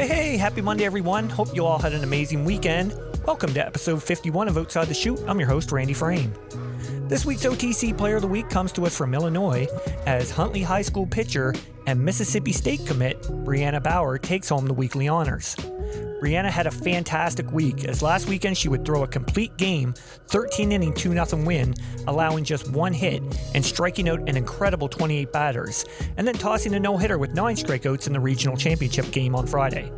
Hey, hey, happy Monday, everyone. Hope you all had an amazing weekend. Welcome to episode 51 of Outside the Chute. I'm your host, Randy Frame. This week's OTC Player of the Week comes to us from Illinois as Huntley High School pitcher and Mississippi State commit Brianna Bauer takes home the weekly honors. Brianna had a fantastic week as last weekend she would throw a complete game, 13 inning 2 0 win, allowing just one hit and striking out an incredible 28 batters, and then tossing a no hitter with nine strikeouts in the regional championship game on Friday.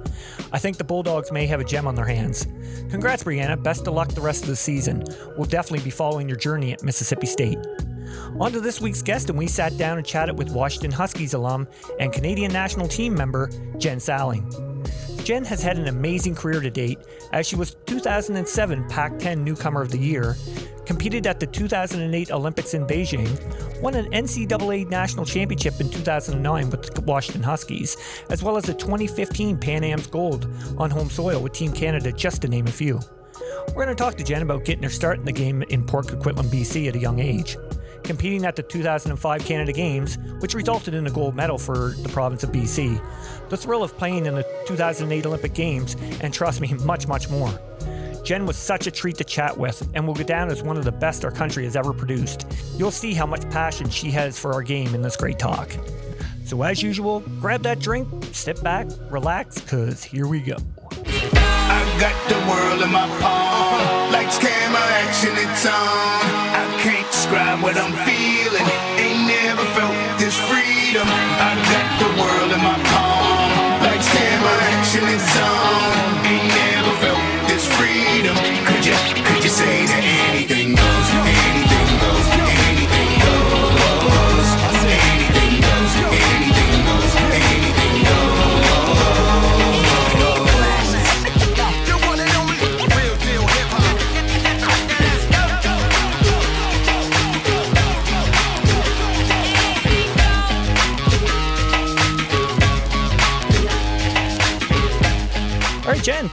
I think the Bulldogs may have a gem on their hands. Congrats, Brianna. Best of luck the rest of the season. We'll definitely be following your journey at Mississippi State. On to this week's guest, and we sat down and chatted with Washington Huskies alum and Canadian national team member Jenn Salling. Jenn has had an amazing career to date, as she was 2007 Pac 10 Newcomer of the Year, competed at the 2008 Olympics in Beijing, won an NCAA National Championship in 2009 with the Washington Huskies, as well as a 2015 Pan Am's Gold on home soil with Team Canada, just to name a few. We're going to talk to Jenn about getting her start in the game in Port Coquitlam, BC at a young age competing at the 2005 Canada Games, which resulted in a gold medal for the province of BC, the thrill of playing in the 2008 Olympic Games, and trust me, much, much more. Jenn was such a treat to chat with and will go down as one of the best our country has ever produced. You'll see how much passion she has for our game in this great talk. So, as usual, grab that drink, sit back, relax, because here we go. Got the world in my palm. Lights, camera, action, it's on. I can't describe what I'm feeling. Ain't never felt this freedom. I got the world in my palm.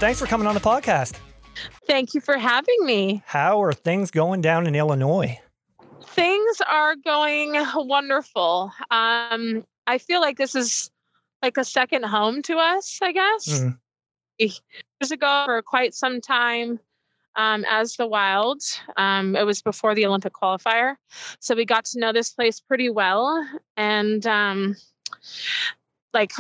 Thanks for coming on the podcast. Thank you for having me. How are things going down in Illinois? Things are going wonderful. Um, I feel like this is like a second home to us, I guess. Mm. Years ago, for quite some time, um, as the Wild, um, it was before the Olympic qualifier. So we got to know this place pretty well. And um, like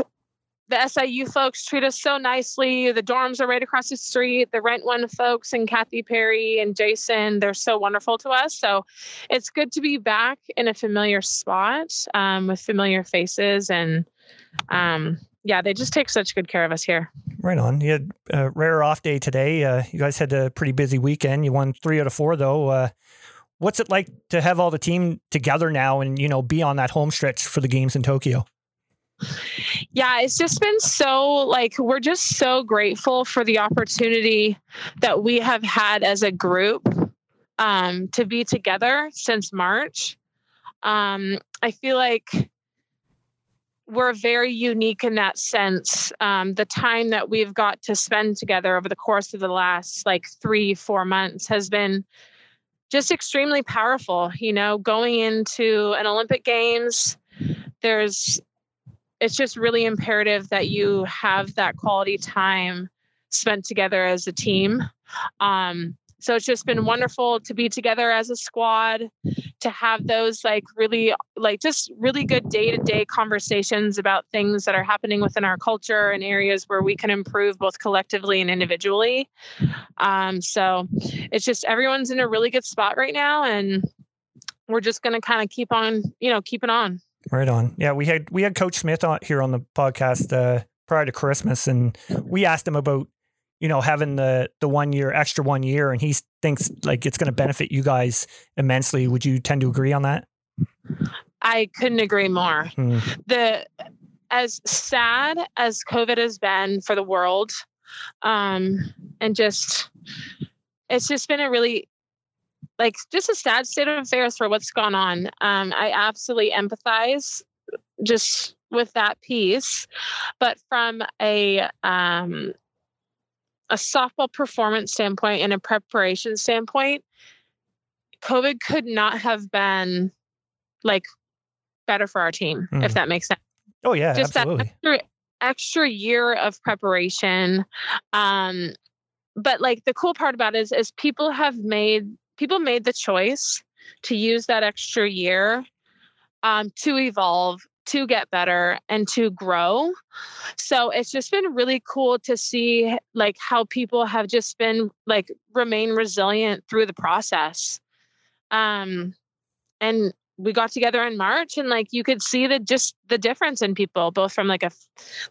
the SIU folks treat us so nicely. The dorms are right across the street. The Rent One folks and Kathy Perry and Jason, they're so wonderful to us. So it's good to be back in a familiar spot um, with familiar faces. And um, yeah, they just take such good care of us here. Right on. You had a rare off day today. Uh, you guys had a pretty busy weekend. You won three out of four, though. Uh, what's it like to have all the team together now and, you know, be on that home stretch for the games in Tokyo? Yeah, it's just been so like we're just so grateful for the opportunity that we have had as a group um, to be together since March. Um, I feel like we're very unique in that sense. Um, the time that we've got to spend together over the course of the last like three, four months has been just extremely powerful. You know, going into an Olympic Games, there's it's just really imperative that you have that quality time spent together as a team. Um, so it's just been wonderful to be together as a squad, to have those like really, like just really good day to day conversations about things that are happening within our culture and areas where we can improve both collectively and individually. Um, so it's just everyone's in a really good spot right now, and we're just going to kind of keep on, you know, keep it on. Right on. Yeah, we had we had Coach Smith on here on the podcast uh, prior to Christmas, and we asked him about you know having the the one year extra one year, and he thinks like it's going to benefit you guys immensely. Would you tend to agree on that? I couldn't agree more. Hmm. The as sad as COVID has been for the world, um, and just it's just been a really like just a sad state of affairs for what's gone on. Um, I absolutely empathize just with that piece, but from a um, a softball performance standpoint and a preparation standpoint, COVID could not have been like better for our team, if Mhm. that makes sense. Oh yeah, Just absolutely. that extra, extra year of preparation. Um, but like the cool part about it is, is people have made people made the choice to use that extra year um, to evolve to get better and to grow. So it's just been really cool to see like how people have just been like remain resilient through the process. Um and we got together in March and like you could see the just the difference in people both from like a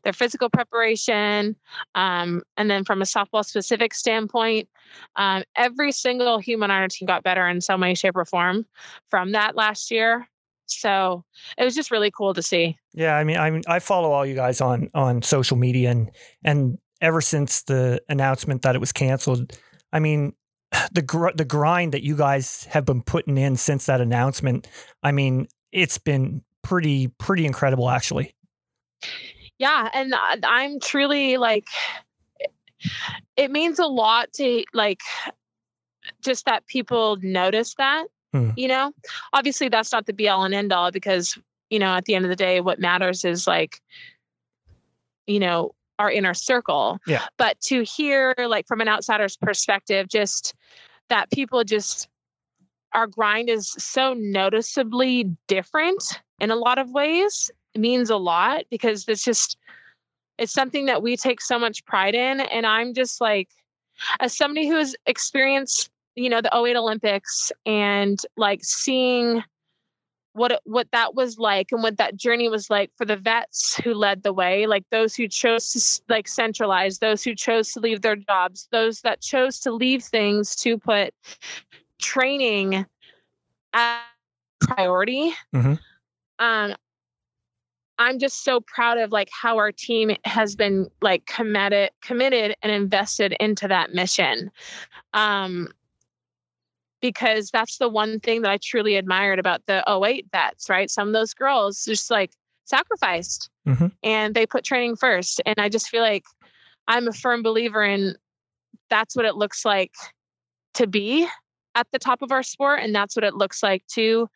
their physical preparation um, and then from a softball specific standpoint um, every single human on our team got better in some way shape or form from that last year. So it was just really cool to see. Yeah, I mean, I mean, I follow all you guys on on social media, and and ever since the announcement that it was canceled, I mean, the gr- the grind that you guys have been putting in since that announcement, I mean, it's been pretty pretty incredible, actually. yeah and I- i'm truly like it means a lot to like just that people notice that Hmm. you know obviously that's not the be all and end all because you know at the end of the day what matters is like you know our inner circle Yeah. but to hear like from an outsider's perspective just that people just our grind is so noticeably different in a lot of ways it means a lot because it's just it's something that we take so much pride in and i'm just like as somebody who's experienced you know the 08 olympics and like seeing what what that was like and what that journey was like for the vets who led the way like those who chose to like centralize those who chose to leave their jobs those that chose to leave things to put training as priority Mhm. um i'm just so proud of like how our team has been like committed committed and invested into that mission um because that's the one thing that I truly admired about the 08 vets, right? Some of those girls just like sacrificed Mhm. and they put training first. And I just feel like I'm a firm believer in that's what it looks like to be at the top of our sport. And that's what it looks like to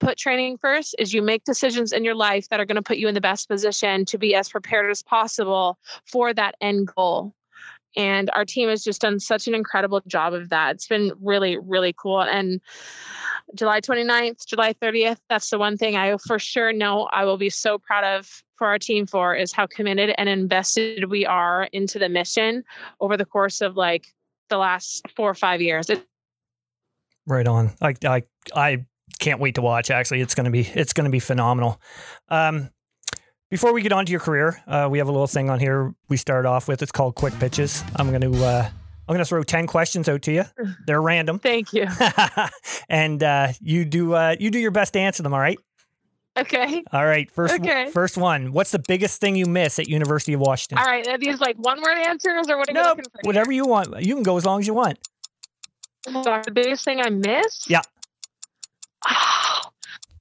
put training first is you make decisions in your life that are going to put you in the best position to be as prepared as possible for that end goal and our team has just done such an incredible job of that it's been really really cool and july 29th july 30th that's the one thing i for sure know i will be so proud of for our team for is how committed and invested we are into the mission over the course of like the last four or five years it, Right on. I I I can't wait to watch. Actually, it's gonna be it's gonna be phenomenal. Um, before we get on to your career, uh, we have a little thing on here. We start off with. It's called quick pitches. I'm gonna uh, I'm gonna throw ten questions out to you. They're random, thank you and uh, you do uh, you do your best to answer them. All right. okay All right. First Okay. first one. What's the biggest thing you miss at University of Washington? all right are these like one word answers or what are Nope. Whatever you want. You can go as long as you want. Oh, the biggest thing I miss? Yeah.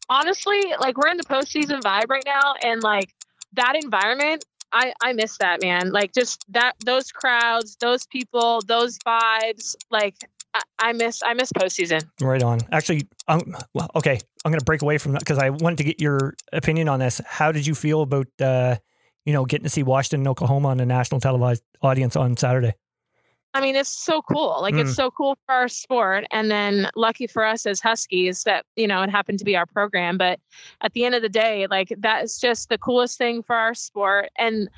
Honestly, like we're in the postseason vibe right now, and like that environment, I I miss that man. Like just that those crowds, those people, those vibes. Like I, I miss I miss postseason. Right on. Actually, um, well, okay, I'm going to break away from that because I wanted to get your opinion on this. How did you feel about, uh, you know, getting to see Washington and Oklahoma on a national televised audience on Saturday? I mean, it's so cool. Like it's so cool for our sport, and then lucky for us as Huskies that you know it happened to be our program. But at the end of the day, like that is just the coolest thing for our sport, and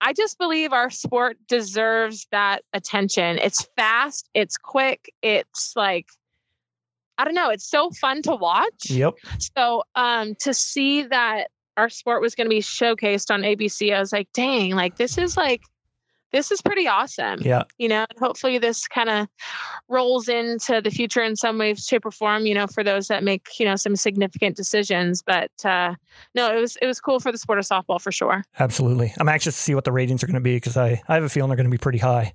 I just believe our sport deserves that attention. It's fast, it's quick, it's like I don't know, it's so fun to watch. Yep. So um to see that our sport was going to be showcased on ABC, I was like, dang, like this is like this is pretty awesome Yeah. you know hopefully this kind of rolls into the future in some way shape or form you know for those that make you know some significant decisions but uh no it was it was cool for the sport of softball for sure Absolutely. I'm anxious to see what the ratings are going to be because I, I have a feeling they're going to be pretty high.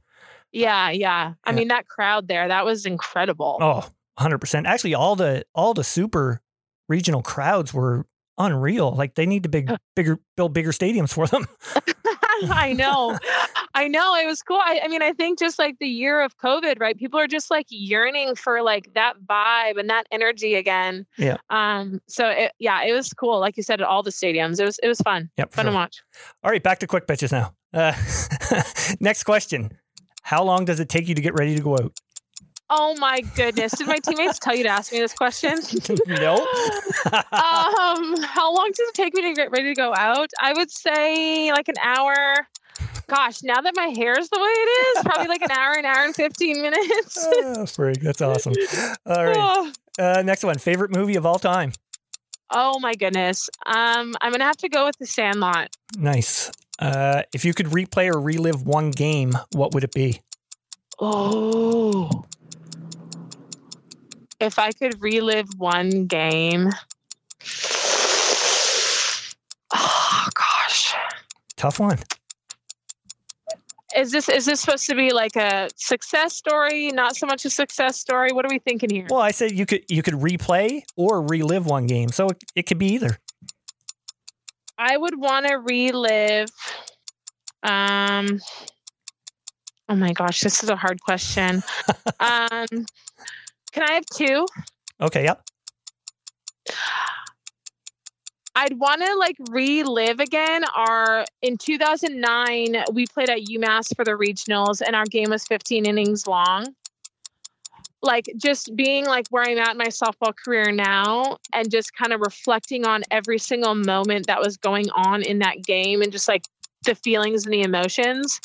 yeah yeah i Yeah. mean that crowd there that was incredible Oh, 100%. Actually, all the all the super regional crowds were unreal. Like they need to big bigger build bigger stadiums for them. I know. I know. It was cool. I, I mean, I think just like the year of COVID, right? People are just like yearning for like that vibe and that energy again. Yeah. Um, so it, yeah, it was cool. Like you said, at all the stadiums. It was it was fun. Yep. Fun sure. to watch. All right, back to quick pitches now. Uh, next question. How long does it take you to get ready to go out? Oh my goodness. Did my teammates tell you to ask me this question? no. um, how long does it take me to get ready to go out? I would say like an hour. Gosh, now that my hair is the way it is, probably like an hour, an hour and 15 minutes. oh, frig, that's awesome. All right. Uh, next one. Favorite movie of all time? oh my goodness. Um, I'm gonna have to go with the Sandlot. Nice. Uh, if you could replay or relive one game, what would it be? Oh. If I could relive one game. Oh gosh. Tough one. Is this is this supposed to be like a success story? Not so much a success story. What are we thinking here? Well, I said you could you could replay or relive one game, so it, it could be either. I would want to relive. Um. Oh my gosh, this is a hard question. um, can I have two? Okay, yep. I'd want to like relive again our in 2009 we played at UMass for the regionals and our game was 15 innings long. Like just being like where I'm at in my softball career now and just kind of reflecting on every single moment that was going on in that game and just like the feelings and the emotions.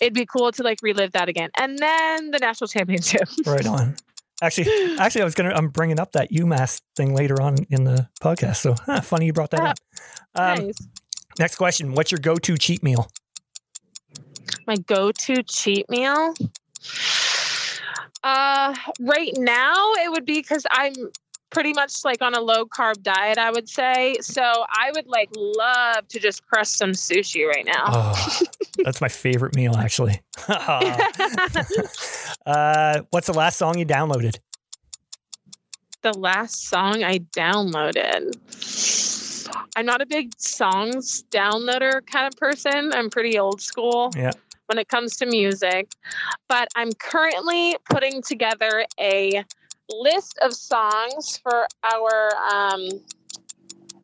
It'd be cool to like relive that again. And then the national championship. Right on. Actually, actually, I was gonna I'm bringing up that UMass thing later on in the podcast. So huh, funny you brought that up. Um, nice. Next question: What's your go-to cheat meal? my go-to cheat meal uh right now it would be because i'm pretty much like on a low carb diet i would say so i would like love to just crush some sushi right now Oh, that's my favorite meal, actually. uh, what's the last song you downloaded? the last song i downloaded i'm not a big songs downloader kind of person i'm pretty old school Yeah. when it comes to music but i'm currently putting together a list of songs for our um,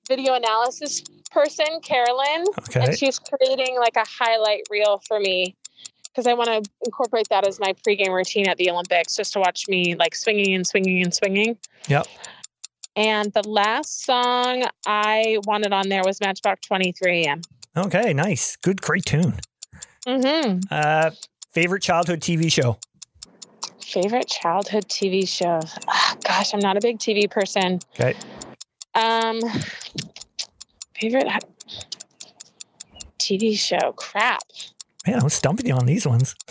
video analysis person carolyn Okay. and she's creating like a highlight reel for me because I want to incorporate that as my pregame routine at the Olympics, just to watch me like swinging and swinging and swinging. Yep. And the last song I wanted on there was Matchbox 20 3 AM. Okay, nice. Good, great tune. Mm-hmm. Uh, favorite childhood TV show? Favorite childhood TV show? Ah, gosh, I'm not a big TV person. Okay. Um, favorite TV show? Crap. Man, I'm stumping you on these ones.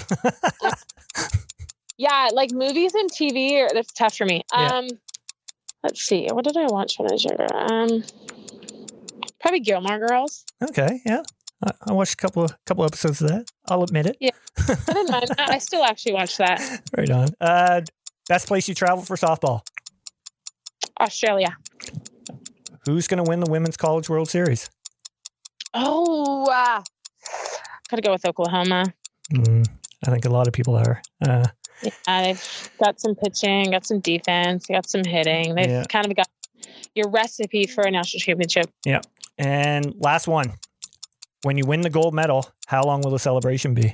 Yeah, like movies and TV, are, that's tough for me. Yeah. Um, let's see. What did I watch when I was younger? Um, probably Gilmore Girls. Okay, yeah. I, watched a couple of couple episodes of that. I'll admit it. I didn't mind. I I still actually watch that. Right on. Uh, best place you travel for softball? Australia. Who's going to win the Women's College World Series? Oh, uh, gotta go with Oklahoma. Mm, I think a lot of people are. Uh, Yeah, they've got some pitching, got some defense, got some hitting. They've Yeah. kind of got your recipe for a national championship. Yeah. And last one. When you win the gold medal, how long will the celebration be?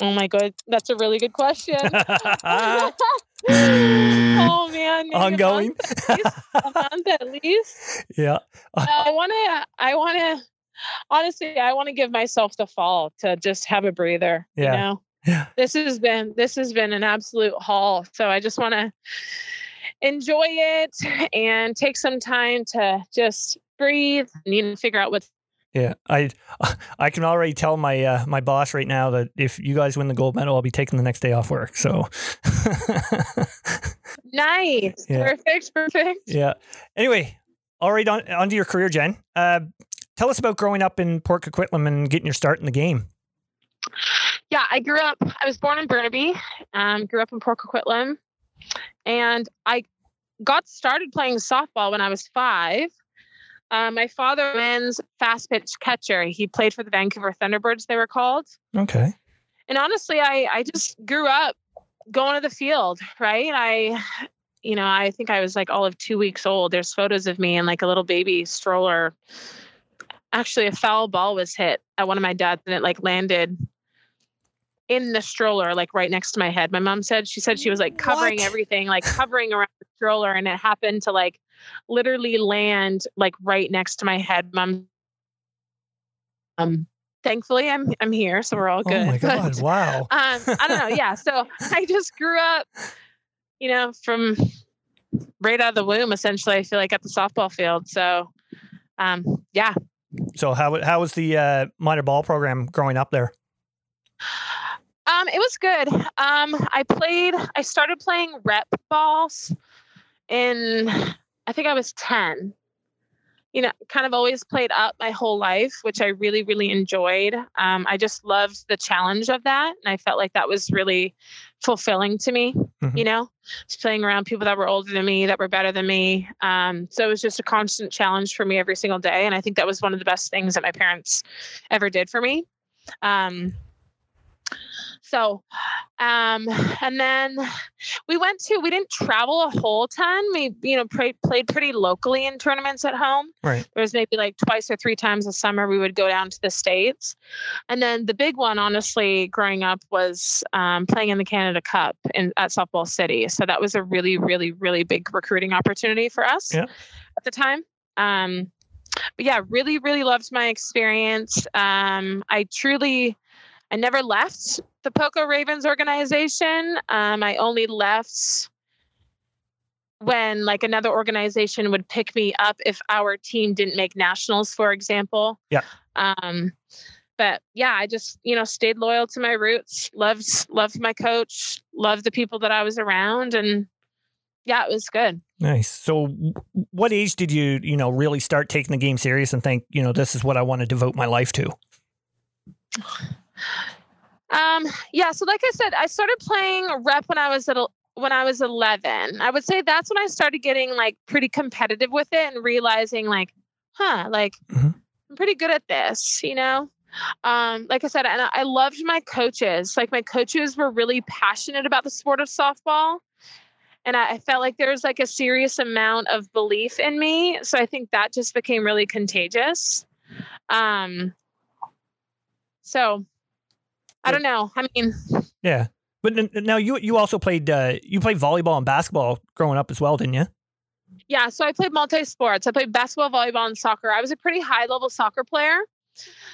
Oh my god, that's a really good question. oh man, maybe a Ongoing. month at least. A month at least. yeah. Uh, I want to. I want to. Honestly, I want to give myself the fall to just have a breather. Yeah. You know, Yeah. this has been this has been an absolute haul. So I just want to enjoy it and take some time to just breathe and you know, figure out what's Yeah, I I can already tell my uh, my boss right now that if you guys win the gold medal, I'll be taking the next day off work. So, nice. Yeah. Perfect. Perfect. yeah. Anyway, all right, on onto your career, Jenn. Uh, tell us about growing up in Port Coquitlam and getting your start in the game. Yeah, I grew up. I was born in Burnaby. Um, grew up in Port Coquitlam, and I got started playing softball when I was five. Uh, my father men's fast pitch catcher. He played for the Vancouver Thunderbirds, they were called. Okay. And honestly, I I just grew up going to the field, right? I you know, I think I was like all of two weeks old. There's photos of me in like a little baby stroller. Actually, a foul ball was hit at one of my dads and it like landed in the stroller, like right next to my head. My mom said she said she was like covering What? everything, like covering around the stroller, and it happened to like literally land like right next to my head. Mom um thankfully I'm I'm here, so we're all good. Oh my But, God! Wow. um i don't know yeah so i just grew up you know from right out of the womb essentially i feel like at the softball field so um yeah So how how was the uh, minor ball program growing up there? Um it was good. Um i played i started playing rep balls in i think i was 10 you know kind of always played up my whole life which i really really enjoyed. Um, i just loved the challenge of that and i felt like that was really fulfilling to me Mhm. you know? Just playing around people that were older than me that were better than me. Um, so it was just a constant challenge for me every single day and i think that was one of the best things that my parents ever did for me. Um, so um, and then we went to we didn't travel a whole ton. We you know played played pretty locally in tournaments at home. Right. there was maybe like twice or three times a summer we would go down to the states. And then the big one honestly growing up was um, playing in the canada cup in at softball city. So that was a really really really big recruiting opportunity for us Yeah. at the time. Um, but yeah really really loved my experience. Um, i truly i never left the poco ravens organization um, i only left when like another organization would pick me up if our team didn't make nationals for example Yeah. um but yeah i just you know stayed loyal to my roots loved loved my coach loved the people that i was around and yeah it was good Nice. So, what age did you, you know, really start taking the game serious and think, you know, this is what I want to devote my life to? Um, yeah, so like I said, I started playing rep when I was at when I was 11. I would say that's when I started getting like pretty competitive with it and realizing like, huh, like Mhm. I'm pretty good at this, you know? Um, like I said, and I I loved my coaches. Like my coaches were really passionate about the sport of softball. And I I felt like there was like a serious amount of belief in me. So I think that just became really contagious. Um, so I don't know. I mean, Yeah. But n- now you you also played uh, you played volleyball and basketball growing up as well, didn't you? yeah. So I played multi sports. I played basketball, volleyball, and soccer. I was a pretty high level soccer player.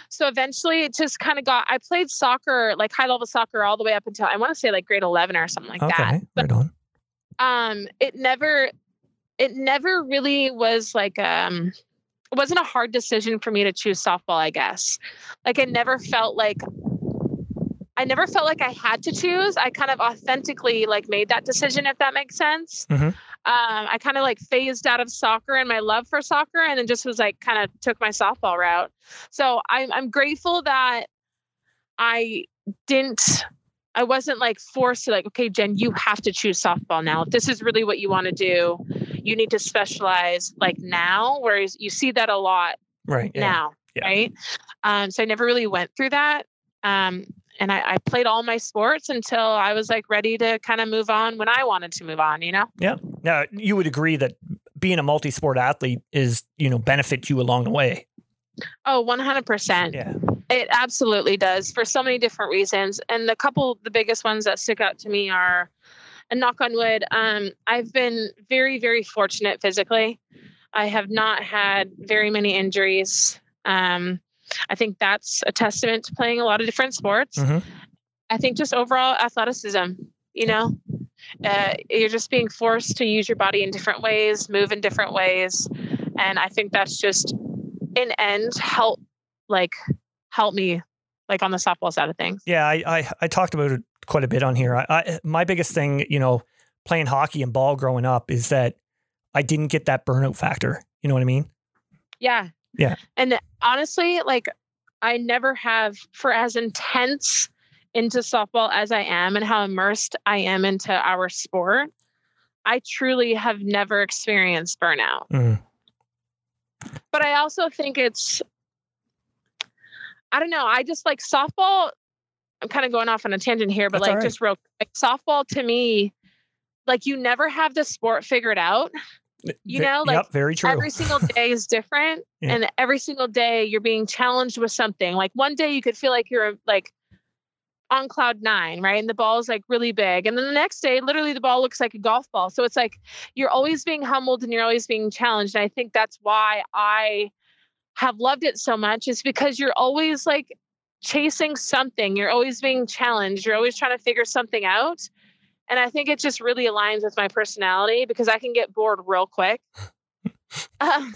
So eventually, it just kind of got. I played soccer, like high level soccer, all the way up until I want to say like grade eleven or something like that. okay. Right on. um it never it never really was like um it wasn't a hard decision for me to choose softball i guess like i never felt like i never felt like i had to choose i kind of authentically like made that decision if that makes sense Mhm. um i kind of like phased out of soccer and my love for soccer and then just was like kind of took my softball route so i'm i'm grateful that i didn't I wasn't like forced to like, okay, Jenn, you have to choose softball now. If this is really what you want to do, you need to specialize like now. Whereas you see that a lot Right. Yeah. now, Yeah. right? Um, so I never really went through that. Um, and I, I played all my sports until I was like ready to kind of move on when I wanted to move on, you know? Yeah. Now you would agree that being a multi-sport athlete is you know benefit you along the way. Oh, 100%. Yeah. It absolutely does for so many different reasons. And the couple, the biggest ones that stick out to me are, and knock on wood, um, I've been very, very fortunate physically. I have not had very many injuries. Um, I think that's a testament to playing a lot of different sports. Mhm. I think just overall athleticism, you know, uh, you're just being forced to use your body in different ways, move in different ways. And I think that's just in end help like help me like on the softball side of things. Yeah. I, I I talked about it quite a bit on here. I, I my biggest thing, you know, playing hockey and ball growing up is that I didn't get that burnout factor. You know what I mean? Yeah. Yeah. And honestly, like I never have for as intense into softball as I am and how immersed I am into our sport. I truly have never experienced burnout. Mm. but I also think it's I don't know. I just like softball. I'm kind of going off on a tangent here, but That's like right. just real quick, softball to me, like you never have the sport figured out. You know, like, yep, very true. Every single day is different, Yeah. and every single day you're being challenged with something. Like one day you could feel like you're like on cloud nine, right? And the ball is like really big, and then the next day, literally, the ball looks like a golf ball. So it's like you're always being humbled and you're always being challenged. And I think that's why I have loved it so much is because you're always like chasing something. You're always being challenged. You're always trying to figure something out. And I think it just really aligns with my personality because I can get bored real quick. Um,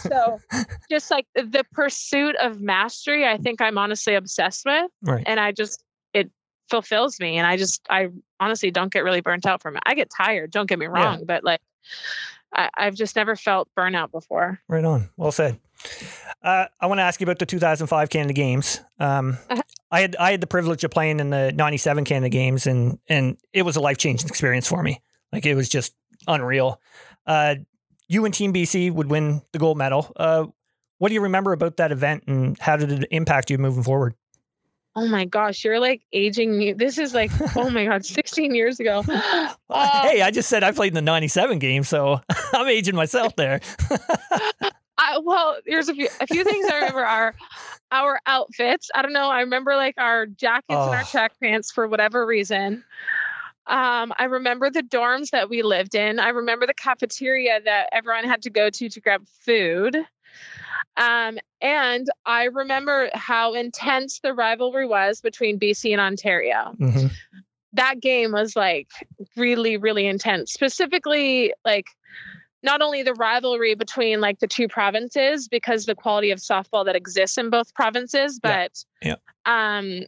so just like the- pursuit of mastery, I think I'm honestly obsessed with. right. And I just, it fulfills me. And I just, I honestly don't get really burnt out from it. I get tired, don't get me Yeah. wrong, but like, I, I've just never felt burnout before. Right on. Well said. Uh, I want to ask you about the 2005 Canada Games. Um, Uh-huh. I had I had the privilege of playing in the 97 Canada Games, and and it was a life changing experience for me. Like it was just unreal. Uh, you and Team BC would win the gold medal. Uh, what do you remember about that event, and how did it impact you moving forward? Oh my gosh, you're like aging me. This is like, oh my God, 16 years ago. Uh, hey, I just said I played in the 97 game, so I'm aging myself there. I, well, there's a few, a few things I remember are our outfits. I don't know. I remember like our jackets and our Oh. track pants for whatever reason. Um, I remember the dorms that we lived in. I remember the cafeteria that everyone had to go to to grab food. Um, and I remember how intense the rivalry was between BC and Ontario. Mhm. That game was like really, really intense. Specifically, like not only the rivalry between like the two provinces because the quality of softball that exists in both provinces, but Yeah. um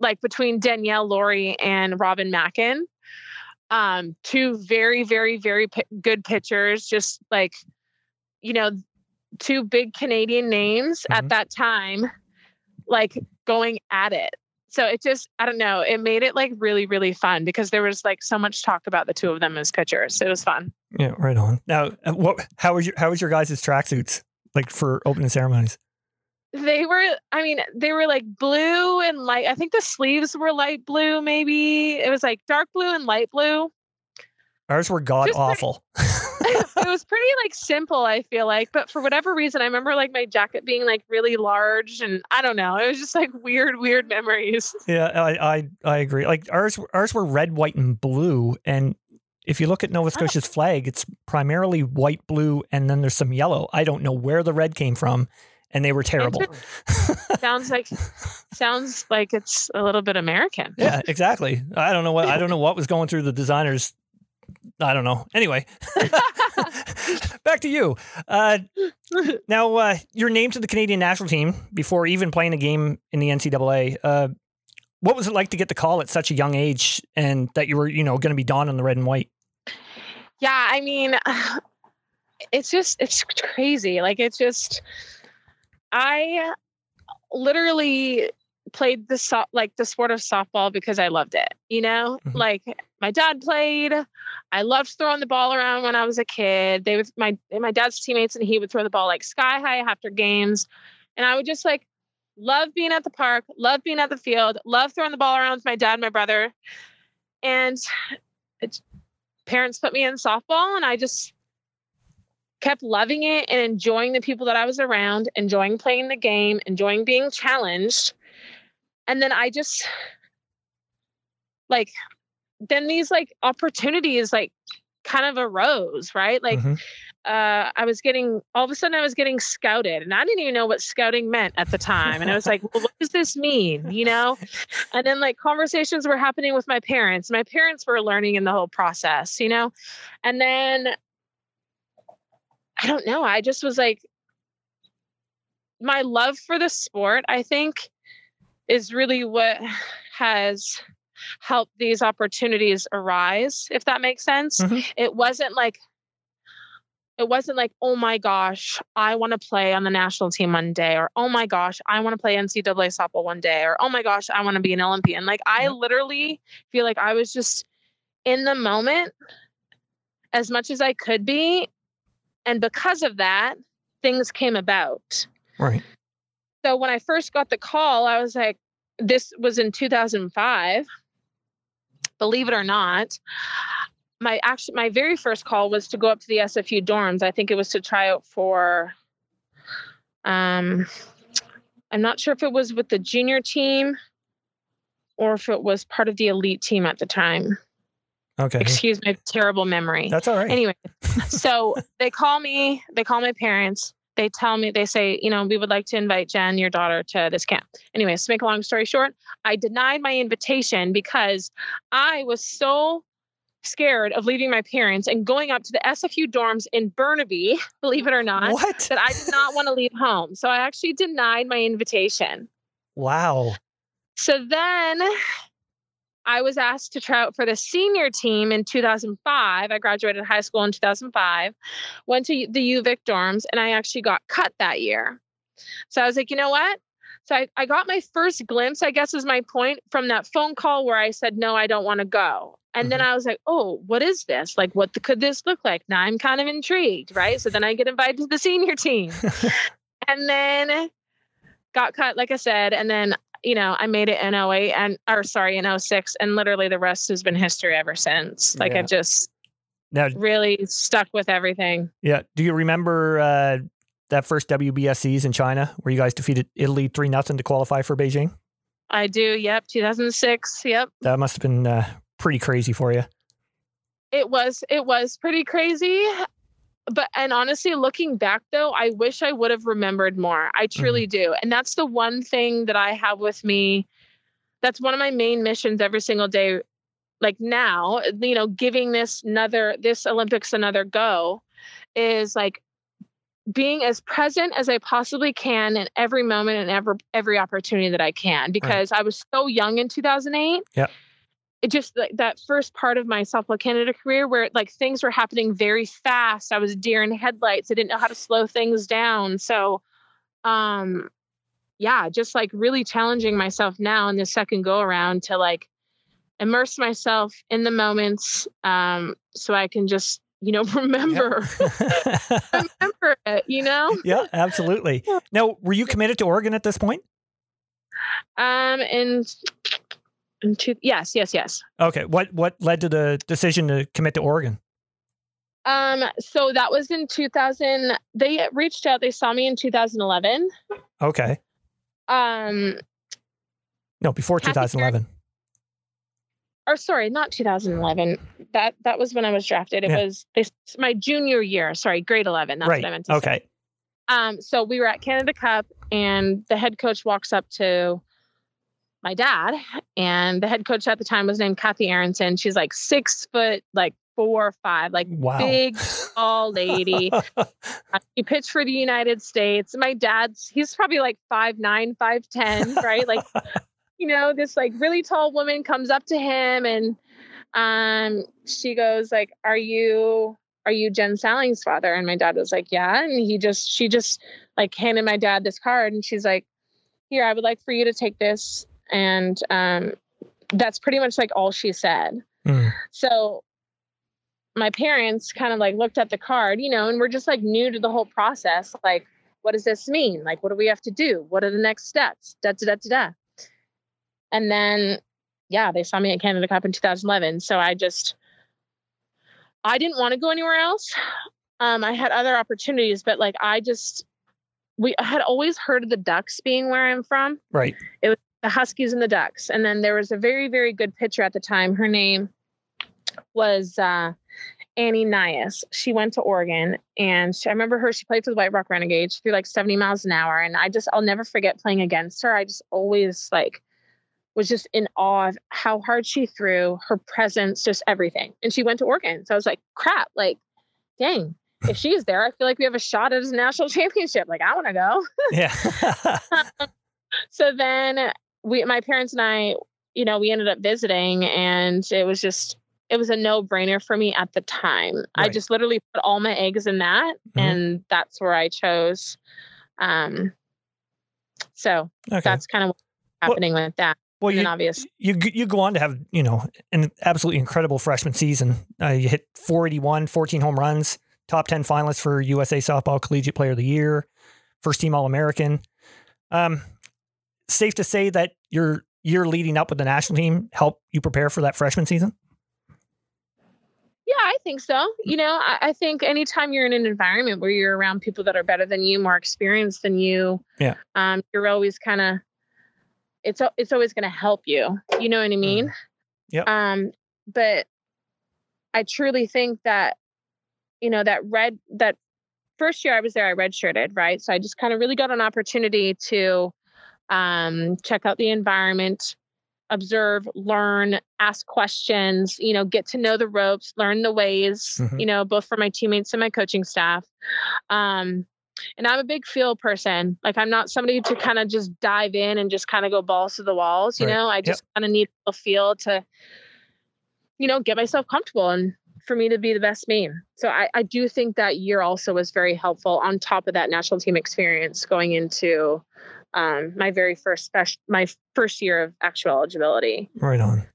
like between Danielle Lawrie and Robin Mackin. Um, two very, very, very pi- good pitchers, just like, you know, two big Canadian names Mhm. at that time, like going at it. So it just, I don't know, it made it like really, really fun because there was like so much talk about the two of them as pitchers. It was fun. Yeah, right on. Now, uh, what? How was your How was your guys' tracksuits like for opening ceremonies? They were, I mean, they were like blue and light. I think the sleeves were light blue, maybe. It was like dark blue and light blue. Ours were god Just awful. it was pretty like simple, I feel like. But for whatever reason, I remember like my jacket being like really large and I don't know. It was just like weird, weird memories. yeah, I, I I agree. Like ours ours were red, white, and blue. And if you look at Nova oh. Scotia's flag, it's primarily white, blue, and then there's some yellow. I don't know where the red came from, and they were terrible. sounds like sounds like it's a little bit American. yeah, exactly. I don't know what I don't know what was going through the designers. I don't know. Anyway, back to you. Uh, now, uh, you're named to the Canadian national team before even playing a game in the NCAA. Uh, what was it like to get the call at such a young age, and that you were, you know, going to be donning the red and white? Yeah, I mean, it's just it's crazy. Like it's just I literally played the so- like the sport of softball because I loved it. You know, Mhm. like my dad played. I loved throwing the ball around when I was a kid. They would my my dad's teammates and he would throw the ball like sky high after games, and I would just like love being at the park, love being at the field, love throwing the ball around with my dad my brother, and it's parents put me in softball and I just kept loving it and enjoying the people that I was around, enjoying playing the game, enjoying being challenged. And then I just like then these like opportunities like kind of arose, right? Like Mhm. uh I was getting all of a sudden I was getting scouted and I didn't even know what scouting meant at the time. And I was like, well, what does this mean? You know? And then like conversations were happening with my parents. My parents were learning in the whole process, you know? And then I don't know. I just was like, my love for the sport, I think, is really what has helped these opportunities arise, if that makes sense. Mhm. It wasn't like, it wasn't like, oh my gosh, I want to play on the national team one day, or oh my gosh, I want to play NCAA softball one day, or oh my gosh, I want to be an Olympian. Like, I literally feel like I was just in the moment as much as I could be. And because of that, things came about. Right. So when I first got the call, I was like, this was in 2005. Believe it or not, my actually my very first call was to go up to the SFU dorms. I think it was to try out for um I'm not sure if it was with the junior team or if it was part of the elite team at the time. Okay. Excuse my terrible memory. That's all right. Anyway, so they call me, they call my parents. They tell me, they say, you know, we would like to invite Jenn, your daughter, to this camp. Anyways, to make a long story short, I denied my invitation because I was so scared of leaving my parents and going up to the SFU dorms in Burnaby, believe it or not, what? that I did not want to leave home. So I actually denied my invitation. Wow. So then I was asked to try out for the senior team in 2005. I graduated high school in 2005, went to the UVic dorms, and I actually got cut that year. So I was like, you know what? So I, I got my first glimpse, I guess is my point, from that phone call where I said, no, I don't want to go. And then mm-hmm. I was like, oh, what is this? Like, what the, could this look like? Now I'm kind of intrigued, right? So then I get invited to the senior team. and then got cut, like I said. And then you know, I made it in 08 and or sorry, in 06 and literally the rest has been history ever since. Like Yeah. I've just Now, really stuck with everything. yeah. Do you remember uh, that first WBSCs in China where you guys defeated Italy 3 nothing to qualify for Beijing? I do. Yep. 2006. Yep. That must have been uh, pretty crazy for you. It was, it was pretty crazy. But, and honestly, looking back though, I wish I would have remembered more. I mm-hmm. truly do. And that's the one thing that I have with me. That's one of my main missions every single day. Like now, you know, giving this another, this Olympics another go is like being as present as I possibly can in every moment and every every opportunity that I can because I was so young in 2008. Yep. It just like that first part of my Softball Canada career where like things were happening very fast. I was deer in headlights. I didn't know how to slow things down. So um yeah, just like really challenging myself now in the second go around to like immerse myself in the moments um so I can just you know remember remember it you know yeah, absolutely. Now, were you committed to Oregon at this point? um and and two, yes yes yes Okay. What what led to the decision to commit to Oregon? um so that was in 2000 they reached out they saw me in 2011 Okay. um No, before 2011. or sorry not 2011 that that was when i was drafted it Yeah. was this my junior year sorry grade 11 that's right. what i meant to say Okay. Um, so we were at Canada Cup, and the head coach walks up to my dad, and the head coach at the time was named Kathy Arendsen. She's like six foot, like four or five, like Wow. big, tall lady. He pitched for the United States. My dad's he's probably like five nine, five ten, right? Like, you know, this like really tall woman comes up to him and um she goes like, Are you are you Jenn Salling's father? And my dad was like, Yeah. And he just she just like handed my dad this card and she's like, Here, I would like for you to take this. And um that's pretty much like all she said. Mm. So my parents kind of like looked at the card, you know, and we're just like new to the whole process. Like, what does this mean? Like, what do we have to do? What are the next steps? Da da da da da. And then, yeah, they saw me at Canada Cup in 2011. So I just, I didn't want to go anywhere else. Um, I had other opportunities, but like I just, we had always heard of the Ducks being where I'm from Right. The Huskies and the Ducks. And then there was a very, very good pitcher at the time. Her name was uh, Annie Nias. She went to Oregon and she, I remember her, she played for the White Rock Renegades. She threw like 70 miles an hour. And I just, I'll never forget playing against her. I just always like was just in awe of how hard she threw, her presence, just everything. And she went to Oregon. So I was like, crap, like, dang. If she's there, I feel like we have a shot at a national championship. Like, I want to go. Yeah. so then we my parents and I, you know, we ended up visiting and it was just it was a no-brainer for me at the time. I just literally put all my eggs in that Mhm. and that's where I chose. Um so okay. that's kind of what's happening with that. well, you, then obviously you you go on to have you know an absolutely incredible freshman season. Uh, you hit 481, 14 home runs, top 10 finalist for USA Softball Collegiate Player of the Year, first team All American. Um, safe to say that your year leading up with the national team helped you prepare for that freshman season? Yeah, I think so. You know, I, I think anytime you're in an environment where you're around people that are better than you, more experienced than you, Yeah. um, you're always kind of it's it's always going to help you. You know what I mean? Yep. Um, but I truly think that you know that red that first year I was there, I redshirted, right? So I just kind of really got an opportunity to um, check out the environment, observe, learn, ask questions, you know, get to know the ropes, learn the ways, Mhm. you know, both for my teammates and my coaching staff. Um, and I'm a big feel person. Like I'm not somebody to kind of just dive in and just kind of go balls to the walls, you Right. know. I just kind of need a feel to, you know, get myself comfortable and for me to be the best me. So I, I do think that year also was very helpful on top of that national team experience going into um, my very first special, my first year of actual eligibility. Right on.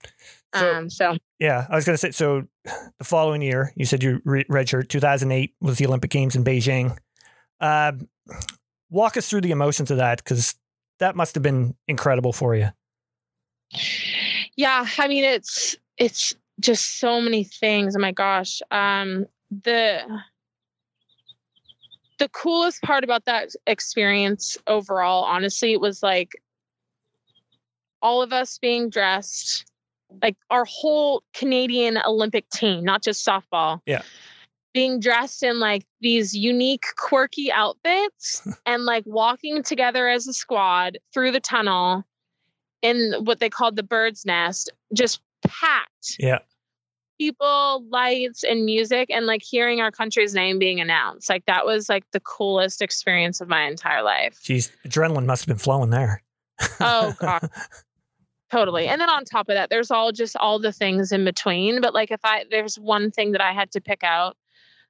So- um, so Yeah, I was going to say. So, the following year, you said you re- redshirt. 2008 was the Olympic Games in Beijing. Uh, walk us through the emotions of that because that must have been incredible for you. yeah, I mean it's it's just so many things. Oh my gosh. Um the the coolest part about that experience overall, honestly, it was like all of us being dressed, like our whole Canadian Olympic team, not just softball. Yeah. Being dressed in like these unique, quirky outfits and like walking together as a squad through the tunnel in what they called the bird's nest, just packed. Yeah. People, lights, and music, and like hearing our country's name being announced. Like that was like the coolest experience of my entire life. Geez, adrenaline must have been flowing there. Oh god. Totally. And then on top of that, there's all just all the things in between. But like if I there's one thing that I had to pick out,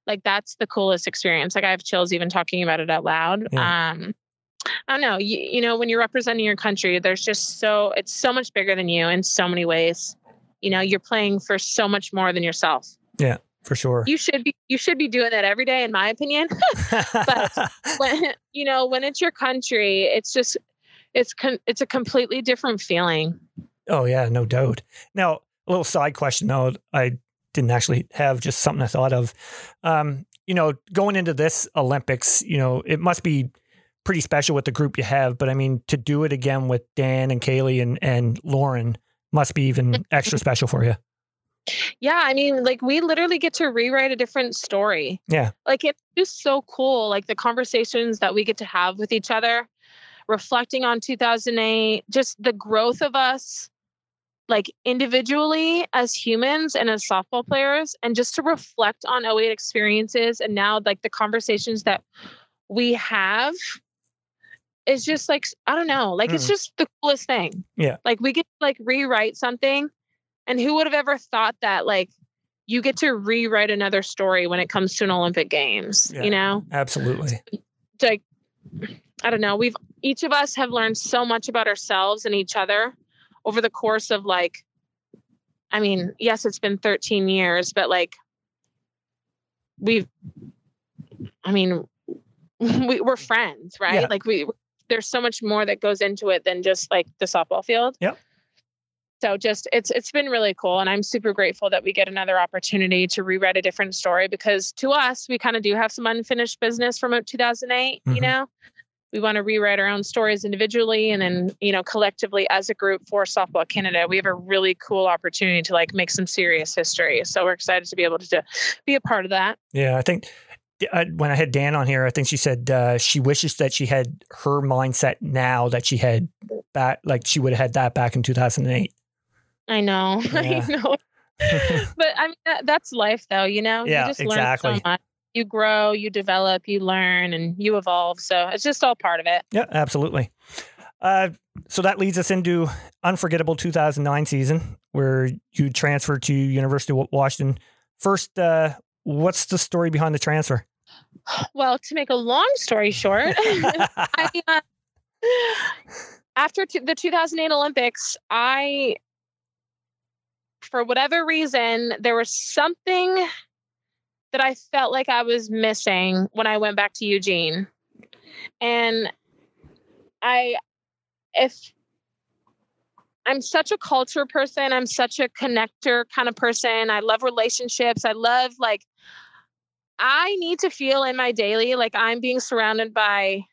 like that's the coolest experience. Like I have chills even talking about it out loud. Yeah. Um I don't know. You, you know, when you're representing your country, there's just so it's so much bigger than you in so many ways. You know, you're playing for so much more than yourself. Yeah, for sure. You should be you should be doing that every day, in my opinion. But when you know when it's your country, it's just it's con- it's a completely different feeling. oh yeah, no doubt. Now, a little side question though. I didn't actually have just something I thought of. Um, you know, going into this Olympics, you know, it must be pretty special with the group you have. But I mean, to do it again with Dan and Kaleigh and and Lauren must be even extra special for you. Yeah, I mean, like we literally get to rewrite a different story. Yeah. Like it's just so cool. Like the conversations that we get to have with each other, reflecting on 2008, just the growth of us, like individually as humans and as softball players, and just to reflect on 08 experiences and now like the conversations that we have is just like I don't know, like it's Mm. just the coolest thing. Yeah. Like we get to like rewrite something and who would have ever thought that like you get to rewrite another story when it comes to an Olympic Games, Yeah. you know? Absolutely. Like I don't know, we've each of us have learned so much about ourselves and each other over the course of like I mean, yes, it's been 13 years, but like we've I mean, we, we're friends, right? Yeah. Like we there's so much more that goes into it than just like the softball field. Yep. So just it's it's been really cool and I'm super grateful that we get another opportunity to rewrite a different story because to us we kind of do have some unfinished business from 2008, Mhm. you know. We want to rewrite our own stories individually and then, you know, collectively as a group for Softball Canada. We have a really cool opportunity to like make some serious history. So we're excited to be able to, to be a part of that. Yeah, I think uh, when I had Dan on here, I think she said uh, she wishes that she had her mindset now that she had back, like she would have had that back in 2008. I know. Yeah. I know. but I mean that, that's life though, you know? Yeah, you just exactly. learn so much. You grow, you develop, you learn, and you evolve. So it's just all part of it. Yeah, absolutely. Uh, so that leads us into unforgettable 2009 season where you transferred to University of Washington. First, uh, what's the story behind the transfer? Well, to make a long story short, I, uh, after t- the 2008 Olympics, I, for whatever reason, there was something that I felt like I was missing when I went back to Eugene. And I, if I'm such a culture person, I'm such a connector kind of person. I love relationships. I love, like, I need to feel in my daily like I'm being surrounded by